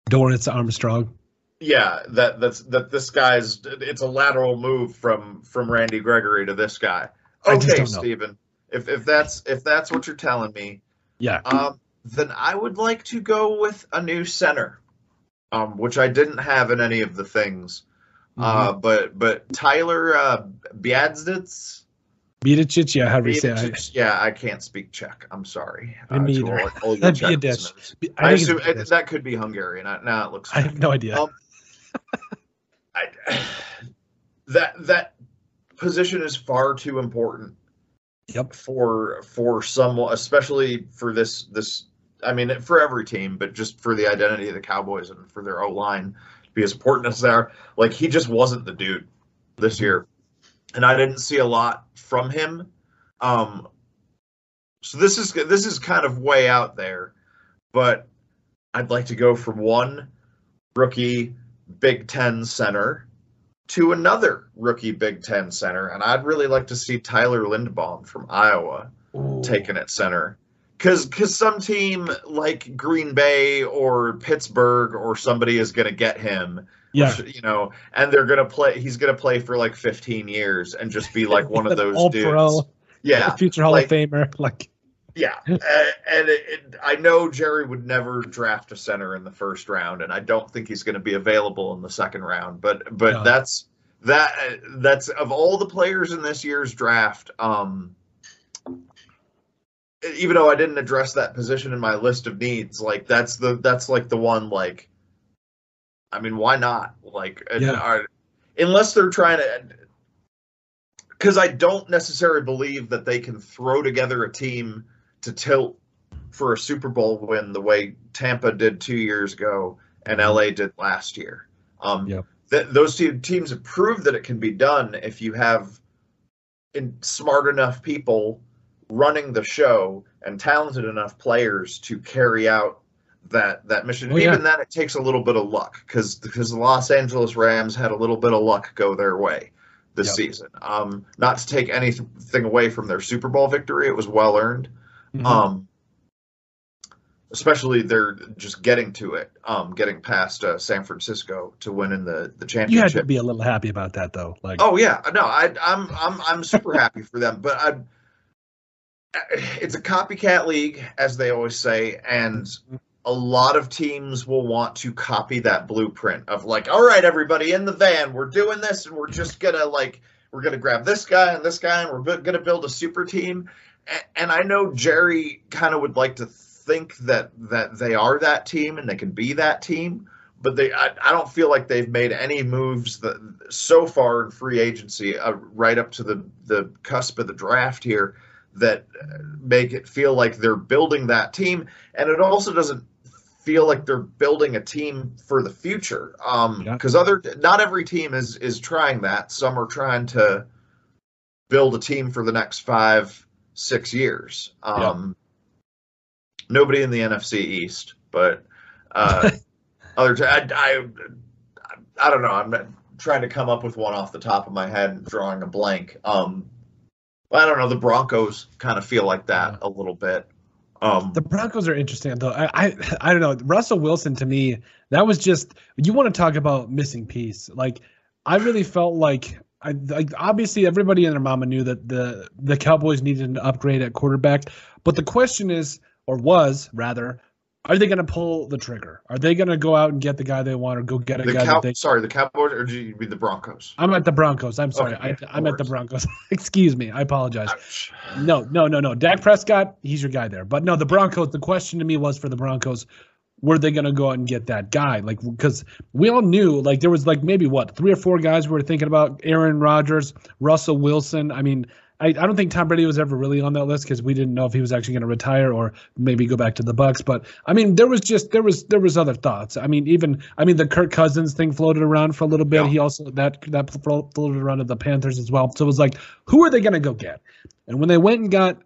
[SPEAKER 1] Dorance Armstrong.
[SPEAKER 2] yeah that that's that this guy's it's a lateral move from from Randy Gregory to this guy. Okay. Stephen, if if that's if that's what you're telling me,
[SPEAKER 1] Yeah.
[SPEAKER 2] um, then I would like to go with a new center, um, which I didn't have in any of the things. Uh, but but Tyler uh, Biadzitz,
[SPEAKER 1] Bidicic, yeah, however you say it.
[SPEAKER 2] Yeah, I can't speak Czech. I'm sorry.
[SPEAKER 1] Me neither.
[SPEAKER 2] all- all
[SPEAKER 1] That'd be a dish. I,
[SPEAKER 2] I, assume it, that could be Hungarian. I, now it looks.
[SPEAKER 1] I have no idea.
[SPEAKER 2] Um, I, that that position is far too important
[SPEAKER 1] yep.
[SPEAKER 2] for for someone, especially for this this. I mean, for every team, but just for the identity of the Cowboys and for their O line to be as important as they are. Like he just wasn't the dude this year, and I didn't see a lot from him. Um, so this is this is kind of way out there, but I'd like to go from one rookie Big Ten center to another rookie Big Ten center, and I'd really like to see Tyler Linderbaum from Iowa taken at center. Cause, cause some team like Green Bay or Pittsburgh or somebody is going to get him,
[SPEAKER 1] Yeah.
[SPEAKER 2] you know, and they're going to play. He's going to play for like 15 years and just be like one of those
[SPEAKER 1] All
[SPEAKER 2] dudes.
[SPEAKER 1] pro,
[SPEAKER 2] Yeah,
[SPEAKER 1] future Hall
[SPEAKER 2] like-
[SPEAKER 1] of Famer. Like,
[SPEAKER 2] yeah, uh, and it, it, I know Jerry would never draft a center in the first round, and I don't think he's going to be available in the second round. But but
[SPEAKER 1] No.
[SPEAKER 2] that's that that's of all the players in this year's draft. Um, even though I didn't address that position in my list of needs, like that's the that's like the one like. I mean, why not? Like,
[SPEAKER 1] Yeah.
[SPEAKER 2] are- unless they're trying to because I don't necessarily believe that they can throw together a team to tilt for a Super Bowl win the way Tampa did two years ago and LA did last year. Um,
[SPEAKER 1] Yep.
[SPEAKER 2] th- those two teams have proved that it can be done if you have in, smart enough people running the show and talented enough players to carry out that that mission.
[SPEAKER 1] Oh, yeah.
[SPEAKER 2] Even then, it takes a little bit of luck because because the Los Angeles Rams had a little bit of luck go their way this
[SPEAKER 1] Yep.
[SPEAKER 2] season. Um, not to take anything away from their Super Bowl victory, it was well earned.
[SPEAKER 1] mhm.
[SPEAKER 2] Um, especially they're just getting to it, um, getting past uh, San Francisco to win in the the
[SPEAKER 1] you had
[SPEAKER 2] championship.
[SPEAKER 1] to be a little happy about that, though. Like,
[SPEAKER 2] Oh yeah, no, I, I'm I'm I'm super happy for them, but I, it's a copycat league, as they always say, and a lot of teams will want to copy that blueprint of like, all right, everybody in the van, we're doing this, and we're just gonna like we're gonna grab this guy and this guy, and we're gonna build a super team. And I know Jerry kind of would like to think that that they are that team and they can be that team but they I, I don't feel like they've made any moves that so far in free agency uh, right up to the the cusp of the draft here that make it feel like they're building that team and it also doesn't feel like they're building a team for the future. Um,
[SPEAKER 1] Yeah.
[SPEAKER 2] because other not every team is is trying that. Some are trying to build a team for the next five, six years. Um, nobody in the NFC East, but uh, other. T- I, I I don't know. I'm trying to come up with one off the top of my head and drawing a blank. Um, I don't know. The Broncos kind of feel like that a little bit. Um,
[SPEAKER 1] The Broncos are interesting though. I, I I don't know. Russell Wilson to me, that was just you want to talk about missing piece. Like I really felt like I like obviously everybody and their mama knew that the the Cowboys needed an upgrade at quarterback, but the question is or was rather, are they going to pull the trigger? Are they going to go out and get the guy they want or go get a
[SPEAKER 2] the
[SPEAKER 1] guy
[SPEAKER 2] cow-
[SPEAKER 1] that they
[SPEAKER 2] sorry, the Cowboys or did you mean the Broncos?
[SPEAKER 1] I'm at the Broncos. I'm sorry.
[SPEAKER 2] Okay,
[SPEAKER 1] I, I'm
[SPEAKER 2] no
[SPEAKER 1] at the. Broncos. Excuse me. I apologize.
[SPEAKER 2] Ah, Ouch.
[SPEAKER 1] No, no, no, no. Dak Prescott, he's your guy there. But no, the Broncos, the question to me was for the Broncos, were they going to go out and get that guy? Like, because we all knew, like, there was like maybe what, three or four guys we were thinking about Aaron Rodgers, Russell Wilson. I mean, I, I don't think Tom Brady was ever really on that list because we didn't know if he was actually going to retire or maybe go back to the Bucs. But I mean, there was just there was there was other thoughts. I mean, even I mean the Kirk Cousins thing floated around for a little bit.
[SPEAKER 2] Yeah.
[SPEAKER 1] He also that that floated around at the Panthers as well. So it was like, who are they going to go get? And when they went and got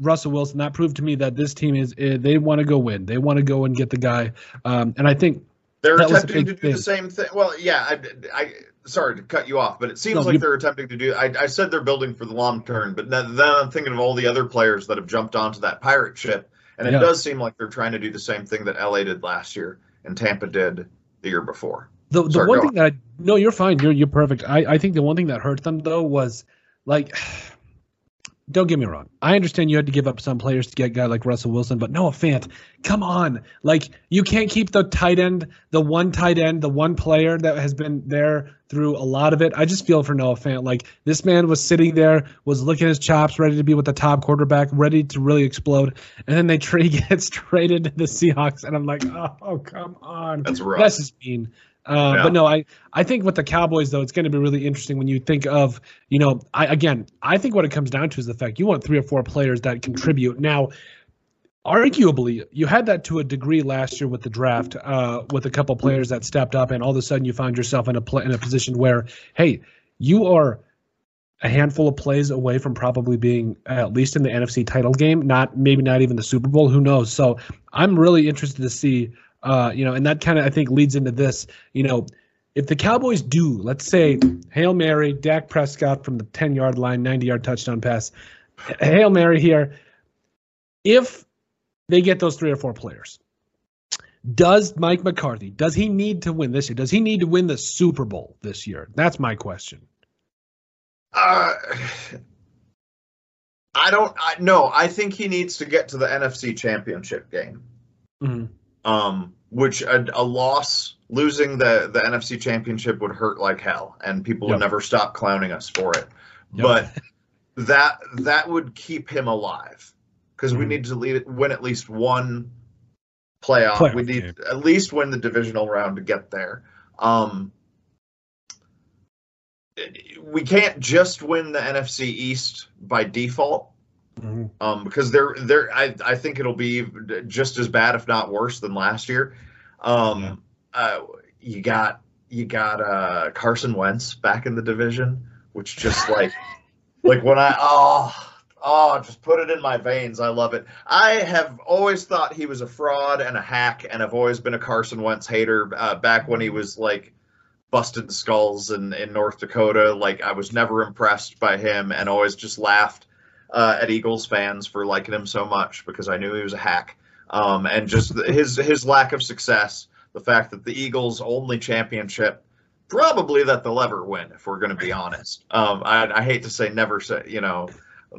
[SPEAKER 1] Russell Wilson, that proved to me that this team is they want to go win. They want to go and get the guy. Um, and I think
[SPEAKER 2] They're
[SPEAKER 1] That was a
[SPEAKER 2] attempting to do the same thing. Well, yeah, I, I sorry to cut you off, but it seems
[SPEAKER 1] No,
[SPEAKER 2] like
[SPEAKER 1] you-
[SPEAKER 2] they're attempting to do. I, I said they're building for the long term, but then, then I'm thinking of all the other players that have jumped onto that pirate ship, and it
[SPEAKER 1] Yeah.
[SPEAKER 2] does seem like they're trying to do the same thing that LA did last year and Tampa did the year before.
[SPEAKER 1] The the
[SPEAKER 2] Sorry,
[SPEAKER 1] one thing that I, no, you're fine. You're you're perfect. I I think the one thing that hurt them though was like. Don't get me wrong. I understand you had to give up some players to get a guy like Russell Wilson, but Noah Fant, come on. Like you can't keep the tight end, the one tight end, the one player that has been there through a lot of it. I just feel for Noah Fant. Like this man was sitting there, was licking his chops, ready to be with the top quarterback, ready to really explode, and then they trade gets traded to the Seahawks, and I'm like, oh come on.
[SPEAKER 2] That's rough.
[SPEAKER 1] That's just mean. Uh,
[SPEAKER 2] Yeah.
[SPEAKER 1] But no, I, I think with the Cowboys though, it's going to be really interesting when you think of, you know, I again, I think what it comes down to is the fact you want three or four players that contribute. Now, arguably, you had that to a degree last year with the draft, uh, with a couple players that stepped up, and all of a sudden you found yourself in a pla in a position where, hey, you are a handful of plays away from probably being at least in the NFC title game, not maybe not even the Super Bowl. Who knows? So I'm really interested to see, uh, you know, and that kind of I think leads into this. You know, if the Cowboys do, let's say hail mary, Dak Prescott from the 10 yard line, 90 yard touchdown pass, hail mary here. If they get those three or four players, does Mike McCarthy does he need to win this year? Does he need to win the Super Bowl this year? That's my question.
[SPEAKER 2] Uh, I don't. I no. I think he needs to get to the NFC Championship game.
[SPEAKER 1] Mhm.
[SPEAKER 2] um, which a, a loss, losing the the NFC Championship would hurt like hell, and people
[SPEAKER 1] Yep.
[SPEAKER 2] would never stop clowning us for it.
[SPEAKER 1] Yep.
[SPEAKER 2] But that that would keep him alive because we
[SPEAKER 1] Mhm.
[SPEAKER 2] need to lead, win at least one playoff.
[SPEAKER 1] Playoff
[SPEAKER 2] we need
[SPEAKER 1] game.
[SPEAKER 2] at least win the divisional round to get there. Um, we can't just win the NFC East by default
[SPEAKER 1] Mhm.
[SPEAKER 2] um, because they're they're I, I think it'll be just as bad if not worse than last year. Um,
[SPEAKER 1] Yeah.
[SPEAKER 2] uh, you got you got uh, Carson Wentz back in the division, which just like like when I oh oh just put it in my veins. I love it. I have always thought he was a fraud and a hack, and I've always been a Carson Wentz hater. Uh, back when he was like busted skulls in in North Dakota, like I was never impressed by him, and always just laughed uh, at Eagles fans for liking him so much because I knew he was a hack. Um, and just his his lack of success, the fact that the Eagles' only championship, probably that they'll ever win, if we're going to be honest. Um, I, I hate to say never say, you know,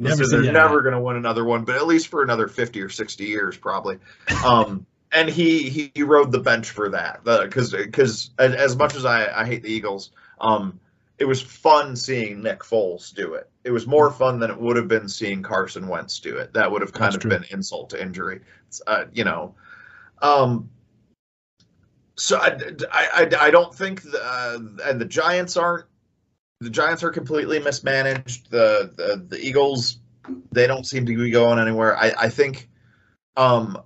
[SPEAKER 1] Never
[SPEAKER 2] they're never going to win another one, but at least for another fifty or sixty years, probably. Um, and he, he he rode the bench for that because because as, as much as I, I hate the Eagles, um, it was fun seeing Nick Foles do it. It was more fun than it would have been seeing Carson Wentz do it. That would have kind
[SPEAKER 1] That's
[SPEAKER 2] of
[SPEAKER 1] true.
[SPEAKER 2] been insult to injury. It's, uh, you know, um, so I, I, I, I don't think the, uh, and the Giants aren't the Giants are completely mismanaged. The, the the Eagles they don't seem to be going anywhere. I, I think um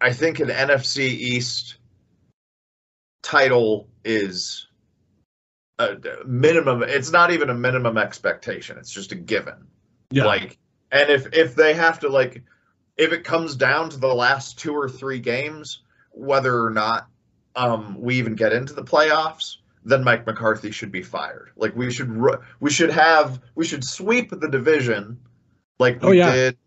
[SPEAKER 2] I think an NFC East title is a minimum. It's not even a minimum expectation. It's just a given.
[SPEAKER 1] Yeah.
[SPEAKER 2] Like, and if if they have to like, if it comes down to the last two or three games, whether or not um, we even get into the playoffs, then Mike McCarthy should be fired. Like we should ru- we should have we should sweep the division, like we
[SPEAKER 1] Oh, yeah.
[SPEAKER 2] did.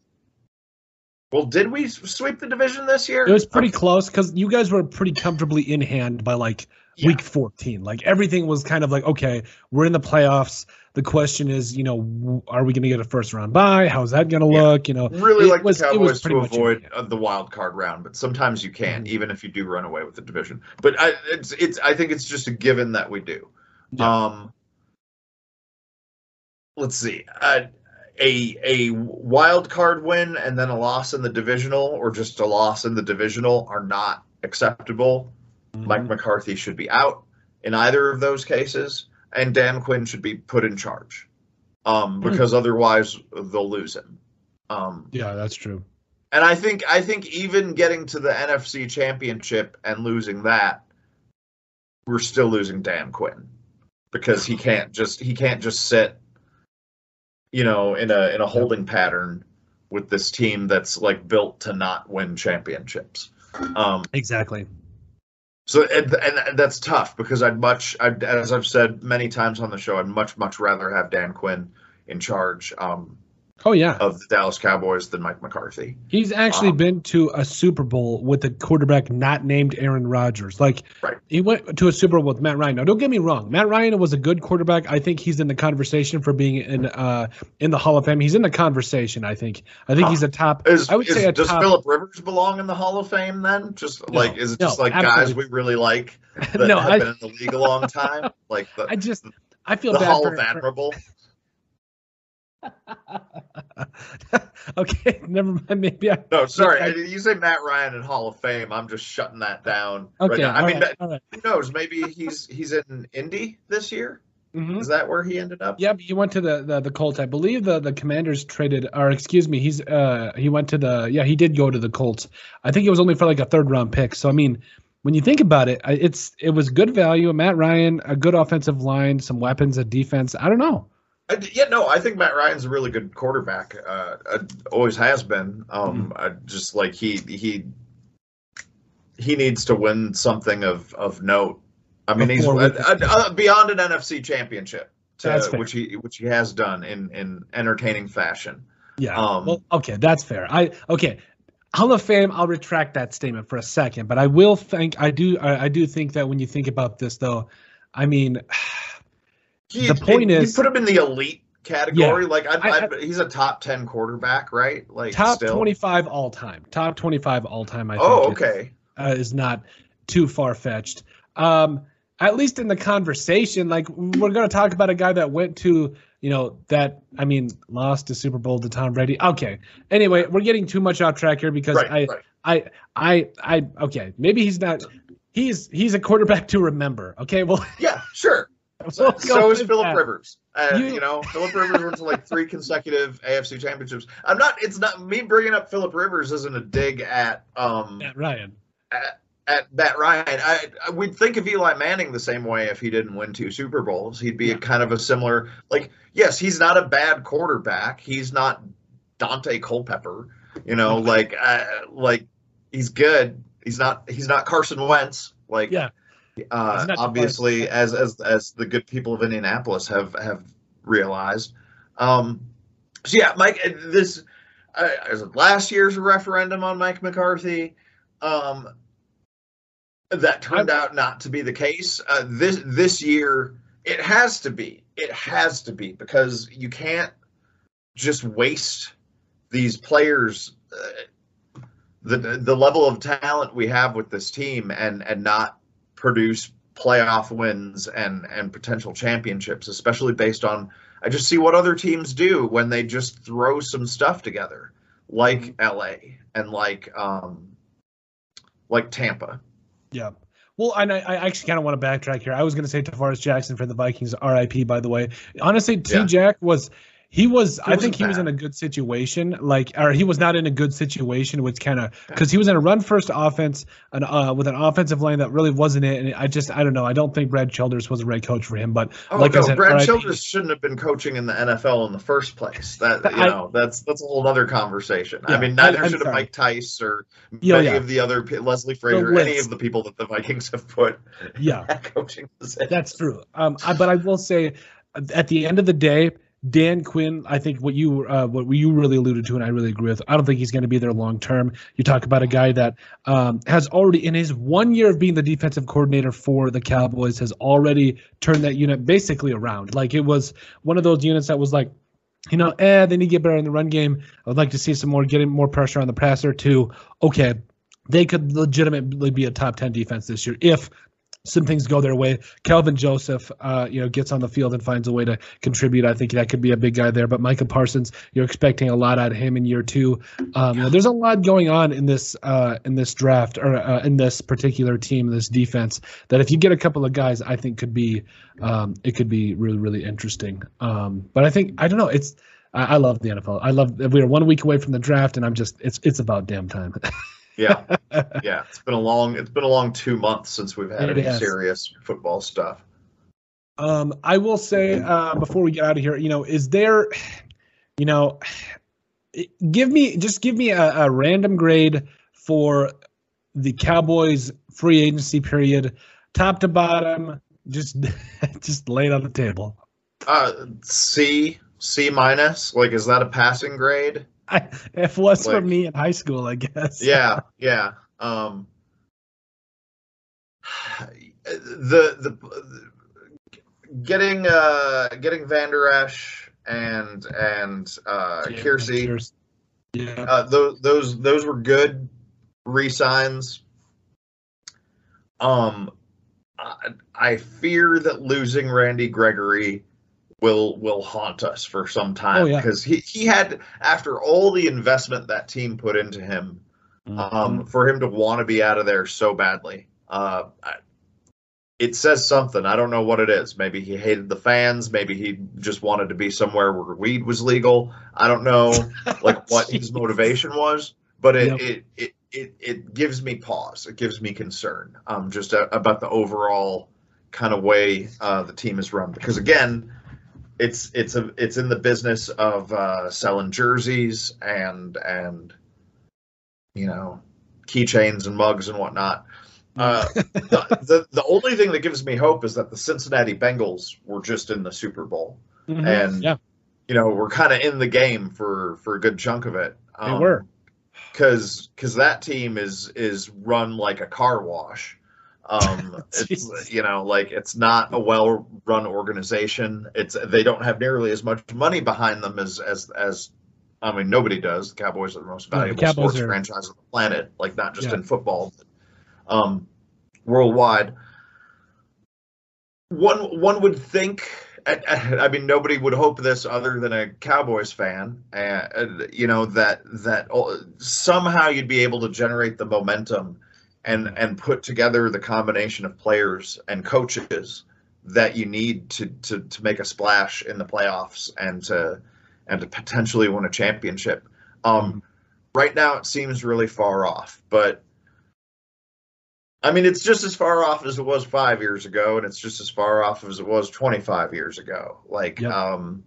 [SPEAKER 2] Well, did we sweep the division this year?
[SPEAKER 1] It was pretty close because you guys were pretty comfortably in hand by like
[SPEAKER 2] Yeah.
[SPEAKER 1] week 14. Like everything was kind of like, okay, we're in the playoffs. The question is, you know, w- are we going to get a first round bye? How's that going to
[SPEAKER 2] Yeah.
[SPEAKER 1] look? You know,
[SPEAKER 2] really
[SPEAKER 1] It
[SPEAKER 2] like
[SPEAKER 1] was-
[SPEAKER 2] the
[SPEAKER 1] it was
[SPEAKER 2] Cowboys to avoid uh, the wild card round, but sometimes you can,
[SPEAKER 1] Mhm.
[SPEAKER 2] even if you do run away with the division. But I, it's it's I think it's just a given that we do.
[SPEAKER 1] Yeah.
[SPEAKER 2] Um, let's see, uh, a a wild card win and then a loss in the divisional, or just a loss in the divisional, are not acceptable. Mike
[SPEAKER 1] Mhm.
[SPEAKER 2] McCarthy should be out in either of those cases, and Dan Quinn should be put in charge, um,
[SPEAKER 1] Hmm.
[SPEAKER 2] because otherwise they'll lose him. Um,
[SPEAKER 1] yeah, that's true.
[SPEAKER 2] and I think I think even getting to the NFC Championship and losing that, we're still losing Dan Quinn because he can't just he can't just sit, you know, in a in a holding pattern with this team that's like built to not win championships. Um,
[SPEAKER 1] Exactly.
[SPEAKER 2] So and, and that's tough because I'd much, I'd, as I've said many times on the show, I'd much much rather have Dan Quinn in charge um,
[SPEAKER 1] Oh, yeah.
[SPEAKER 2] of the Dallas Cowboys than Mike McCarthy.
[SPEAKER 1] He's actually
[SPEAKER 2] Um,
[SPEAKER 1] been to a Super Bowl with a quarterback not named Aaron Rodgers. Like
[SPEAKER 2] Right.
[SPEAKER 1] he went to a Super Bowl with Matt Ryan. Now, don't get me wrong. Matt Ryan was a good quarterback. I think he's in the conversation for being in uh in the Hall of Fame. He's in the conversation. I think. I think
[SPEAKER 2] Huh.
[SPEAKER 1] he's a top.
[SPEAKER 2] Is,
[SPEAKER 1] I would
[SPEAKER 2] is-
[SPEAKER 1] say a
[SPEAKER 2] does
[SPEAKER 1] top.
[SPEAKER 2] Philip Rivers belong in the Hall of Fame then? Just
[SPEAKER 1] No,
[SPEAKER 2] like is it
[SPEAKER 1] no,
[SPEAKER 2] just like guys we really like that
[SPEAKER 1] no,
[SPEAKER 2] have
[SPEAKER 1] I,
[SPEAKER 2] been in the league a long time? Like the,
[SPEAKER 1] I just I feel
[SPEAKER 2] the
[SPEAKER 1] bad
[SPEAKER 2] Hall
[SPEAKER 1] for,
[SPEAKER 2] of Admirable.
[SPEAKER 1] okay, never mind. Maybe I.
[SPEAKER 2] No, sorry.
[SPEAKER 1] I-
[SPEAKER 2] you say Matt Ryan in Hall of Fame. I'm just shutting that down
[SPEAKER 1] Okay,
[SPEAKER 2] right now. I mean,
[SPEAKER 1] right, right.
[SPEAKER 2] who knows? Maybe he's he's in Indy this year.
[SPEAKER 1] Mhm.
[SPEAKER 2] Is that where he ended up?
[SPEAKER 1] Yep, he went to the, the the Colts. I believe the the Commanders traded, or excuse me, he's uh he went to the yeah he did go to the Colts. I think it was only for like a third round pick. So I mean, when you think about it, it's it was good value. Matt Ryan, a good offensive line, some weapons, a defense. I don't know.
[SPEAKER 2] I yeah, no, I think Matt Ryan's a really good quarterback. Uh, uh, always has been. Um,
[SPEAKER 1] Mm-hmm.
[SPEAKER 2] Just like he he he needs to win something of of note. I mean, he's uh, uh, uh, beyond an NFC championship, to, which he which he has done in in entertaining fashion.
[SPEAKER 1] Yeah.
[SPEAKER 2] Um,
[SPEAKER 1] well, okay, that's fair. I okay. Hall of Fame. I'll retract that statement for a second, but I will think I do. I, I do think that when you think about this, though, I mean,
[SPEAKER 2] He,
[SPEAKER 1] The point
[SPEAKER 2] you
[SPEAKER 1] is-
[SPEAKER 2] put him in the elite category. Like I'd,
[SPEAKER 1] I-
[SPEAKER 2] I'd, he's a top ten quarterback, right? Like
[SPEAKER 1] top
[SPEAKER 2] still.
[SPEAKER 1] twenty five all time. Top twenty five all time. I think.
[SPEAKER 2] Oh,
[SPEAKER 1] is-
[SPEAKER 2] okay.
[SPEAKER 1] uh, is not too far fetched. Um, at least in the conversation, like we're going to talk about a guy that went to, you know, that I mean, lost a Super Bowl to Tom Brady. Okay. Anyway, we're getting too much off track here because
[SPEAKER 2] Right,
[SPEAKER 1] I,
[SPEAKER 2] right.
[SPEAKER 1] I, I, I. Okay, maybe he's not. He's he's a quarterback to remember. Okay, well,
[SPEAKER 2] Yeah, sure. So, so is Philip. Rivers. Uh,
[SPEAKER 1] You-
[SPEAKER 2] you, know, Philip Rivers went to like three consecutive AFC championships. I'm not. It's not me bringing up Philip Rivers isn't a dig at um
[SPEAKER 1] Matt Ryan.
[SPEAKER 2] at Matt Ryan. I, I we'd think of Eli Manning the same way if he didn't win two Super Bowls. He'd be a kind of a similar like. Yes, he's not a bad quarterback. He's not Daunte Culpepper. You know, like uh, like he's good. He's not. He's not Carson Wentz. Like
[SPEAKER 1] Yeah.
[SPEAKER 2] Uh, obviously as as as the good people of Indianapolis have have realized. Um, so yeah, Mike, uh, this uh, last year's referendum on Mike McCarthy. Um, that turned out not to be the case. Uh, this this year, it has to be. It has to be because you can't just waste these players. Uh, the the level of talent we have with this team and and not produce playoff wins and and potential championships, especially based on I just see what other teams do when they just throw some stuff together, like LA and like um like Tampa.
[SPEAKER 1] Yeah. Well, and I, I actually kind of want to backtrack here. I was going to say Tarvaris Jackson for the Vikings, RIP, by the way. Honestly, T
[SPEAKER 2] Yeah.
[SPEAKER 1] Jack was He was, I think he was in a good situation, like, or he was not in a good situation, which kind of, because he was in a run first offense, and uh, with an offensive line that really wasn't it. And I just, I don't know, I don't think Brad Childress was the right coach for him. But
[SPEAKER 2] Oh
[SPEAKER 1] like I
[SPEAKER 2] no,
[SPEAKER 1] said,
[SPEAKER 2] Brad. Childress shouldn't have been coaching in the NFL in the first place. That you
[SPEAKER 1] I-
[SPEAKER 2] know, that's that's a whole other conversation.
[SPEAKER 1] Yeah,
[SPEAKER 2] I mean, neither
[SPEAKER 1] I'm
[SPEAKER 2] should have. Mike Tice or
[SPEAKER 1] Yeah,
[SPEAKER 2] many
[SPEAKER 1] yeah.
[SPEAKER 2] of the other Leslie Frazier, any of the people that the Vikings have put
[SPEAKER 1] yeah,
[SPEAKER 2] at coaching positions.
[SPEAKER 1] That's true. Um, I, but I will say, at the end of the day, Dan Quinn, I think what you uh, what you really alluded to, and I really agree with. I don't think he's going to be there long term. You talk about a guy that um, has already, in his one year of being the defensive coordinator for the Cowboys, has already turned that unit basically around. Like it was one of those units that was like, you know, eh, they need to get better in the run game. I would like to see some more getting more pressure on the passer. To okay, they could legitimately be a top ten defense this year if some things go their way. Kelvin Joseph, uh, you know, gets on the field and finds a way to contribute. I think that could be a big guy there. But Micah Parsons, you're expecting a lot out of him in year two. Um, there's a lot going on in this uh, in this draft or uh, in this particular team, this defense. That if you get a couple of guys, I think could be um, it could be really really interesting. Um, but I think I don't know. It's I, I love the NFL. I love we are one week away from the draft, and I'm just it's it's about damn time.
[SPEAKER 2] Yeah, yeah. It's been a long it's been a long two months since we've had
[SPEAKER 1] It
[SPEAKER 2] any
[SPEAKER 1] has.
[SPEAKER 2] serious football stuff.
[SPEAKER 1] Um, I will say uh, before we get out of here, you know, is there, you know, give me just give me a, a random grade for the Cowboys free agency period, top to bottom. Just just lay it on the table.
[SPEAKER 2] Uh, C C minus. Like, is that a passing grade?
[SPEAKER 1] I, if it was for me in high school, I guess.
[SPEAKER 2] Yeah, yeah. Um, the the getting uh getting Vander Esch and and uh
[SPEAKER 1] Yeah,
[SPEAKER 2] Kiersey.
[SPEAKER 1] Yeah.
[SPEAKER 2] uh, those those those were good re-signs. Um, I, I fear that losing Randy Gregory will will haunt us for some time
[SPEAKER 1] Oh, yeah.
[SPEAKER 2] because he, he had after all the investment that team put into him um, for him to want to be out of there so badly. Uh, I, it says something. I don't know what it is. Maybe he hated the fans. Maybe he just wanted to be somewhere where weed was legal. I don't know, like what his motivation was, but it
[SPEAKER 1] Yep.
[SPEAKER 2] it, it it it gives me pause. It gives me concern. Um, just a, about the overall kind of way uh, the team is run. Because again, it's it's a it's in the business of uh, selling jerseys and and you know keychains and mugs and whatnot. Uh, the, the the only thing that gives me hope is that the Cincinnati Bengals were just in the Super Bowl,
[SPEAKER 1] Mhm.
[SPEAKER 2] and
[SPEAKER 1] yeah,
[SPEAKER 2] you know we're kind of in the game for for a good chunk of it.
[SPEAKER 1] they were.
[SPEAKER 2] because because that team is is run like a car wash. Um, it's you know like it's not a well run organization. It's they don't have nearly as much money behind them as as as I mean nobody does. The Cowboys are the most
[SPEAKER 1] No, the
[SPEAKER 2] valuable sports
[SPEAKER 1] are-
[SPEAKER 2] franchise on the planet. Like not just
[SPEAKER 1] Yeah.
[SPEAKER 2] in football, but, um, worldwide. One one would think. I, I I mean, nobody would hope this other than a Cowboys fan. Uh, you know that that somehow you'd be able to generate the momentum and and put together the combination of players and coaches that you need to to to make a splash in the playoffs and to and to potentially win a championship. Um, right now, it seems really far off, but I mean, it's just as far off as it was five years ago, and it's just as far off as it was 25 years ago. Like,
[SPEAKER 1] Yep.
[SPEAKER 2] um,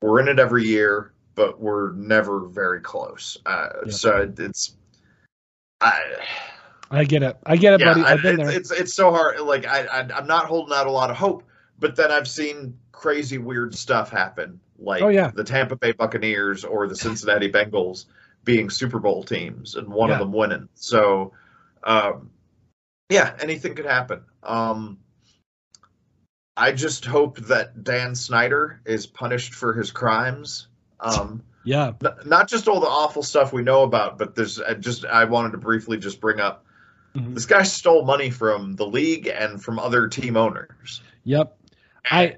[SPEAKER 2] we're in it every year, but we're never very close. Uh,
[SPEAKER 1] Yep.
[SPEAKER 2] So it's, I,
[SPEAKER 1] I get it. I get it,
[SPEAKER 2] yeah,
[SPEAKER 1] buddy.
[SPEAKER 2] I,
[SPEAKER 1] I've been
[SPEAKER 2] it's,
[SPEAKER 1] there.
[SPEAKER 2] it's it's so hard. Like, I, I I'm not holding out a lot of hope, but then I've seen crazy, weird stuff happen, like
[SPEAKER 1] Oh, yeah.
[SPEAKER 2] the Tampa Bay Buccaneers or the Cincinnati Bengals being Super Bowl teams and one
[SPEAKER 1] Yeah.
[SPEAKER 2] of them winning. So, um, yeah, anything could happen. Um, I just hope that Dan Snyder is punished for his crimes. Um,
[SPEAKER 1] Yeah.
[SPEAKER 2] n- not just all the awful stuff we know about, but there's I just I wanted to briefly just bring up
[SPEAKER 1] Mhm.
[SPEAKER 2] this guy stole money from the league and from other team owners.
[SPEAKER 1] Yep. I.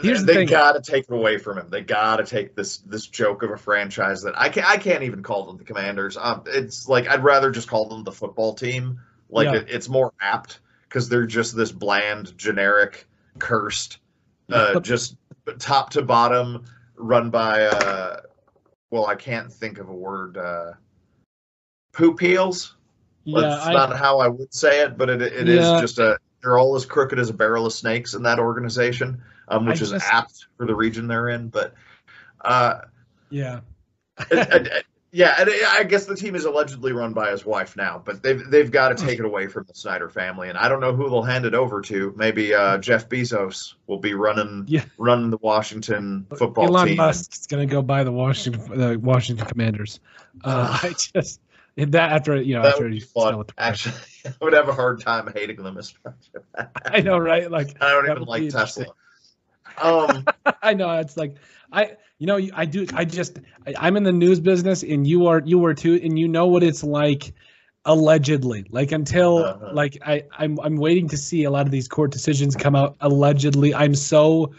[SPEAKER 1] Here's the
[SPEAKER 2] they
[SPEAKER 1] thing.
[SPEAKER 2] gotta take it away from him. They gotta take this this joke of a franchise that I can I can't even call them the Commanders. Um, it's like I'd rather just call them the football team. Like
[SPEAKER 1] Yeah.
[SPEAKER 2] it, it's more apt because they're just this bland, generic, cursed, uh, just top to bottom, run by uh, well, I can't think of a word. Uh, poop heels.
[SPEAKER 1] Yeah,
[SPEAKER 2] That's
[SPEAKER 1] I,
[SPEAKER 2] not how I would say it, but it, it is
[SPEAKER 1] Yeah.
[SPEAKER 2] just a. They're all as crooked as a barrel of snakes in that organization, um, which
[SPEAKER 1] I
[SPEAKER 2] is
[SPEAKER 1] just-
[SPEAKER 2] apt for the region they're in. But uh,
[SPEAKER 1] yeah.
[SPEAKER 2] it- it- it- yeah, and I guess the team is allegedly run by his wife now, but they've they've got to take it away from the Snyder family, and I don't know who they'll hand it over to. Maybe uh, Jeff Bezos will be running
[SPEAKER 1] Yeah.
[SPEAKER 2] running the Washington football
[SPEAKER 1] Elon
[SPEAKER 2] team.
[SPEAKER 1] Musk's gonna go buy the Washington the Washington Commanders. Uh, I just that after you know
[SPEAKER 2] that
[SPEAKER 1] after
[SPEAKER 2] would
[SPEAKER 1] you
[SPEAKER 2] fun.
[SPEAKER 1] sell it
[SPEAKER 2] Actually, I would have a hard time hating them. Especially.
[SPEAKER 1] I know, right? Like
[SPEAKER 2] I don't even like Tesla. Um,
[SPEAKER 1] I know it's like I you know I do I just I, I'm in the news business and you are you are too and you know what it's like allegedly like until
[SPEAKER 2] Uh-huh.
[SPEAKER 1] like I I'm I'm waiting to see a lot of these court decisions come out allegedly I'm so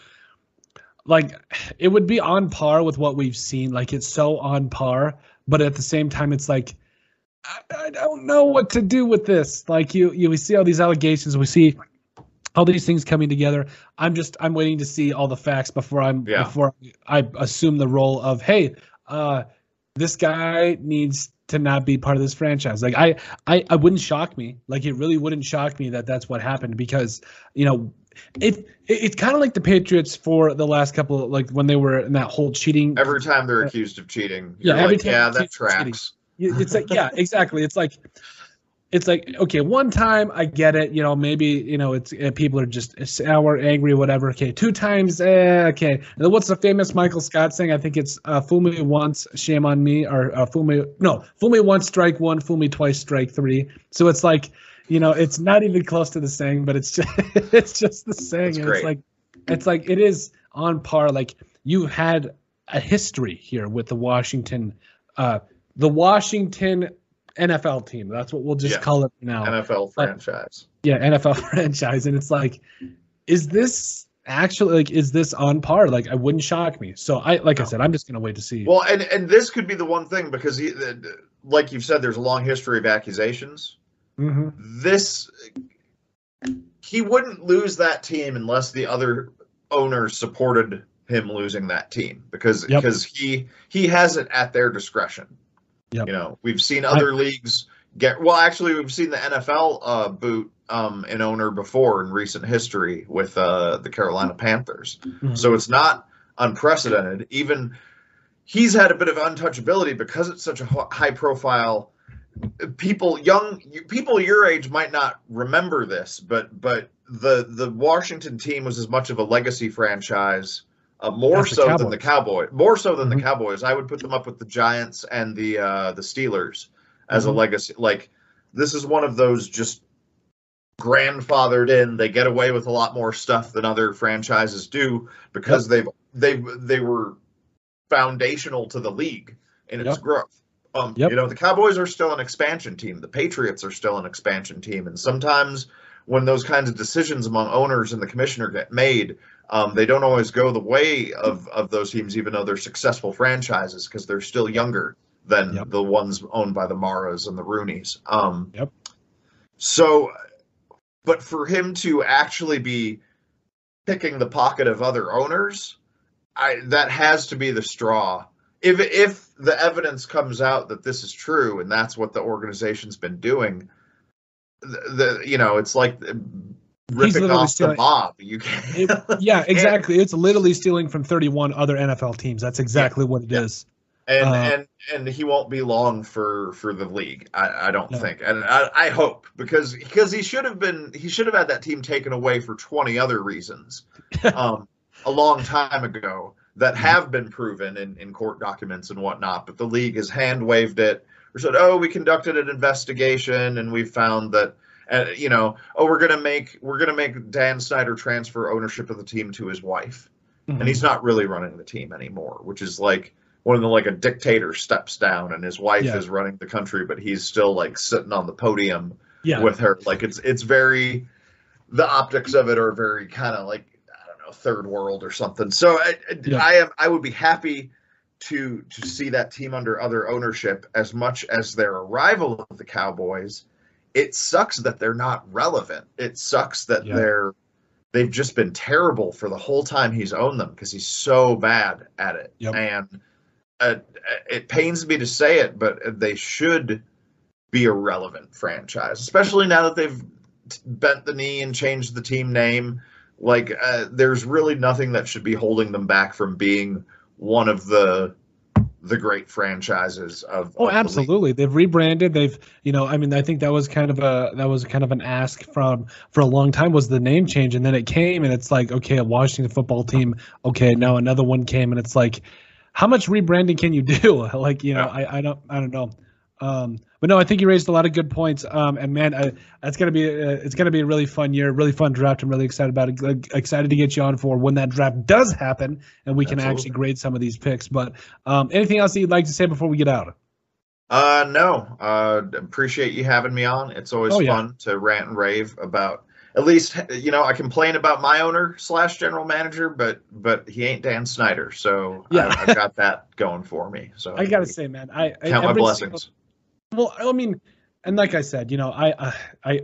[SPEAKER 1] like it would be on par with what we've seen like it's so on par but at the same time it's like I, I don't know what to do with this. Like you you we see all these allegations. We see all these things coming together. I'm just i'm waiting to see all the facts before i'm
[SPEAKER 2] Yeah.
[SPEAKER 1] before i assume the role of hey uh this guy needs to not be part of this franchise. Like i i, I wouldn't shock me. Like it really wouldn't shock me that that's what happened because you know it, it it's kind of like the patriots for the last couple of, like when they were in that whole cheating
[SPEAKER 2] every time they're accused of cheating,
[SPEAKER 1] Yeah, every
[SPEAKER 2] like,
[SPEAKER 1] time
[SPEAKER 2] yeah, that
[SPEAKER 1] of cheating. It's like yeah exactly. It's like it's like okay one time i get it you know maybe you know it's uh, people are just sour angry whatever. Okay two times eh, okay. And then what's the famous michael scott saying? I think it's uh, fool me once shame on me or uh, fool me no fool me once strike one fool me twice strike three. So it's like you know it's not even close to the saying but it's just it's just the saying
[SPEAKER 2] That's
[SPEAKER 1] and
[SPEAKER 2] great.
[SPEAKER 1] it's like it's like it is on par. Like you had a history here with the washington uh the washington nfl team that's what we'll just
[SPEAKER 2] Yeah.
[SPEAKER 1] call it now
[SPEAKER 2] NFL franchise.
[SPEAKER 1] yeah nfl franchise and it's like is this actually like is this on par like i wouldn't shock me so i like i said i'm just gonna wait to see
[SPEAKER 2] Well, and and this could be the one thing because, he, like you've said, there's a long history of accusations.
[SPEAKER 1] Mhm.
[SPEAKER 2] This he wouldn't lose that team unless the other owners supported him losing that team because
[SPEAKER 1] Yep.
[SPEAKER 2] because he he has it at their discretion.
[SPEAKER 1] Yep.
[SPEAKER 2] You know, we've seen other leagues get well. Actually, we've seen the NFL uh, boot um, an owner before in recent history with uh, the Carolina Panthers.
[SPEAKER 1] Mhm.
[SPEAKER 2] So it's not unprecedented. Even he's had a bit of untouchability because it's such a high profile. People, young people your age might not remember this, but but the the Washington team was as much of a legacy franchise, uh, more
[SPEAKER 1] the
[SPEAKER 2] so than the
[SPEAKER 1] Cowboys.
[SPEAKER 2] More so than
[SPEAKER 1] Mhm.
[SPEAKER 2] the Cowboys. I would put them up with the Giants and the uh, the Steelers as
[SPEAKER 1] Mhm.
[SPEAKER 2] a legacy. Like this is one of those just grandfathered in. They get away with a lot more stuff than other franchises do because they've they've they were foundational to the league in its
[SPEAKER 1] Yep.
[SPEAKER 2] growth. Um,
[SPEAKER 1] Yep.
[SPEAKER 2] You know, the Cowboys are still an expansion team. The Patriots are still an expansion team, and sometimes when those kinds of decisions among owners and the commissioner get made, um, they don't always go the way of of those teams, even though they're successful franchises because they're still younger than
[SPEAKER 1] Yep.
[SPEAKER 2] the ones owned by the Maras and the Rooneys. Um,
[SPEAKER 1] Yep.
[SPEAKER 2] So, but for him to actually be picking the pocket of other owners, I that has to be the straw. If if the evidence comes out that this is true and that's what the organization's been doing, the, the you know it's like ripping
[SPEAKER 1] literally
[SPEAKER 2] off the
[SPEAKER 1] stealing-
[SPEAKER 2] mob. You can't.
[SPEAKER 1] It- yeah exactly it's literally stealing from 31 other nfl teams that's exactly what it is.
[SPEAKER 2] and
[SPEAKER 1] Uh,
[SPEAKER 2] and and he won't be long for for the league. I, I don't
[SPEAKER 1] No.
[SPEAKER 2] think, and I, I hope because because he should have been he should have had that team taken away for twenty other reasons, um, a long time ago that have been proven in in court documents and whatnot. But the league has hand waved it or said, oh, we conducted an investigation and we found that. Uh, you know, oh, we're gonna make we're gonna make Dan Snyder transfer ownership of the team to his wife
[SPEAKER 1] Mhm.
[SPEAKER 2] and he's not really running the team anymore, which is like one of the like a dictator steps down and his wife
[SPEAKER 1] Yeah.
[SPEAKER 2] is running the country, but he's still like sitting on the podium
[SPEAKER 1] yeah
[SPEAKER 2] with her. Like it's it's very the optics of it are very kind of like I don't know third world or something. So I, I-
[SPEAKER 1] Yeah.
[SPEAKER 2] I am I would be happy to to see that team under other ownership as much as their arrival of the Cowboys. It sucks that they're not relevant. It sucks that
[SPEAKER 1] Yeah.
[SPEAKER 2] they're they've just been terrible for the whole time he's owned them because he's so bad at it.
[SPEAKER 1] Yep.
[SPEAKER 2] And uh, it pains me to say it, but they should be a relevant franchise, especially now that they've bent the knee and changed the team name. Like, uh, there's really nothing that should be holding them back from being one of the the great franchises of.
[SPEAKER 1] Oh,
[SPEAKER 2] of the
[SPEAKER 1] absolutely. They've rebranded. They've, you know, I mean, I think that was kind of a that was kind of an ask from for a long time was the name change, and then it came, and it's like, okay, a Washington football team. Okay, now another one came, and it's like, how much rebranding can you do? like, you know,
[SPEAKER 2] Yeah.
[SPEAKER 1] I, I don't, I don't know. Um, but no, I think you raised a lot of good points. Um, and man, I, that's gonna be a, it's gonna be a really fun year, really fun draft. I'm really excited about it. Excited to get you on for when that draft does happen, and we can actually grade some of these picks. But um, anything else that you'd like to say before we get out?
[SPEAKER 2] Uh, no. Uh, appreciate you having me on. It's always
[SPEAKER 1] Oh, yeah.
[SPEAKER 2] fun to rant and rave about. At least you know I complain about my owner slash general manager, but but he ain't Dan Snyder, so
[SPEAKER 1] Yeah.
[SPEAKER 2] I, I've got that going for me. So
[SPEAKER 1] I gotta say, man, I, I
[SPEAKER 2] count my blessings.
[SPEAKER 1] single- well, I mean, and like I said, you know, I, I, I,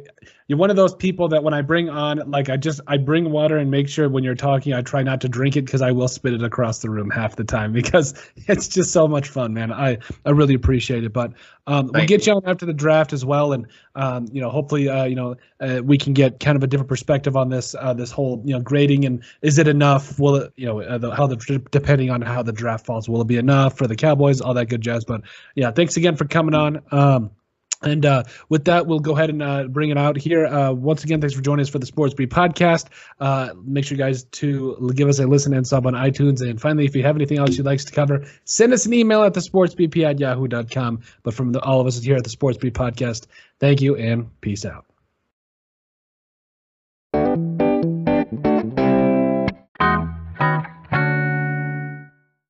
[SPEAKER 1] you're one of those people that when I bring on, like, I just I bring water and make sure when you're talking, I try not to drink it because I will spit it across the room half the time because it's just so much fun, man. I I really appreciate it. But um, we'll get
[SPEAKER 2] you.
[SPEAKER 1] you on after the draft as well, and um, you know, hopefully, uh, you know, uh, we can get kind of a different perspective on this uh, this whole you know grading and is it enough? Will it you know uh, the, how the depending on how the draft falls, will it be enough for the Cowboys? All that good jazz. But yeah, thanks again for coming on. Um, and uh, with that, we'll go ahead and uh, bring it out here. Uh, once again, thanks for joining us for the Sports Brief podcast. Uh, make sure you guys to give us a listen and sub on iTunes. And finally, if you have anything else you'd like to cover, send us an email at the sportsbp at yahoo.com. But from the, all of us here at the Sports Brief podcast, thank you and peace out.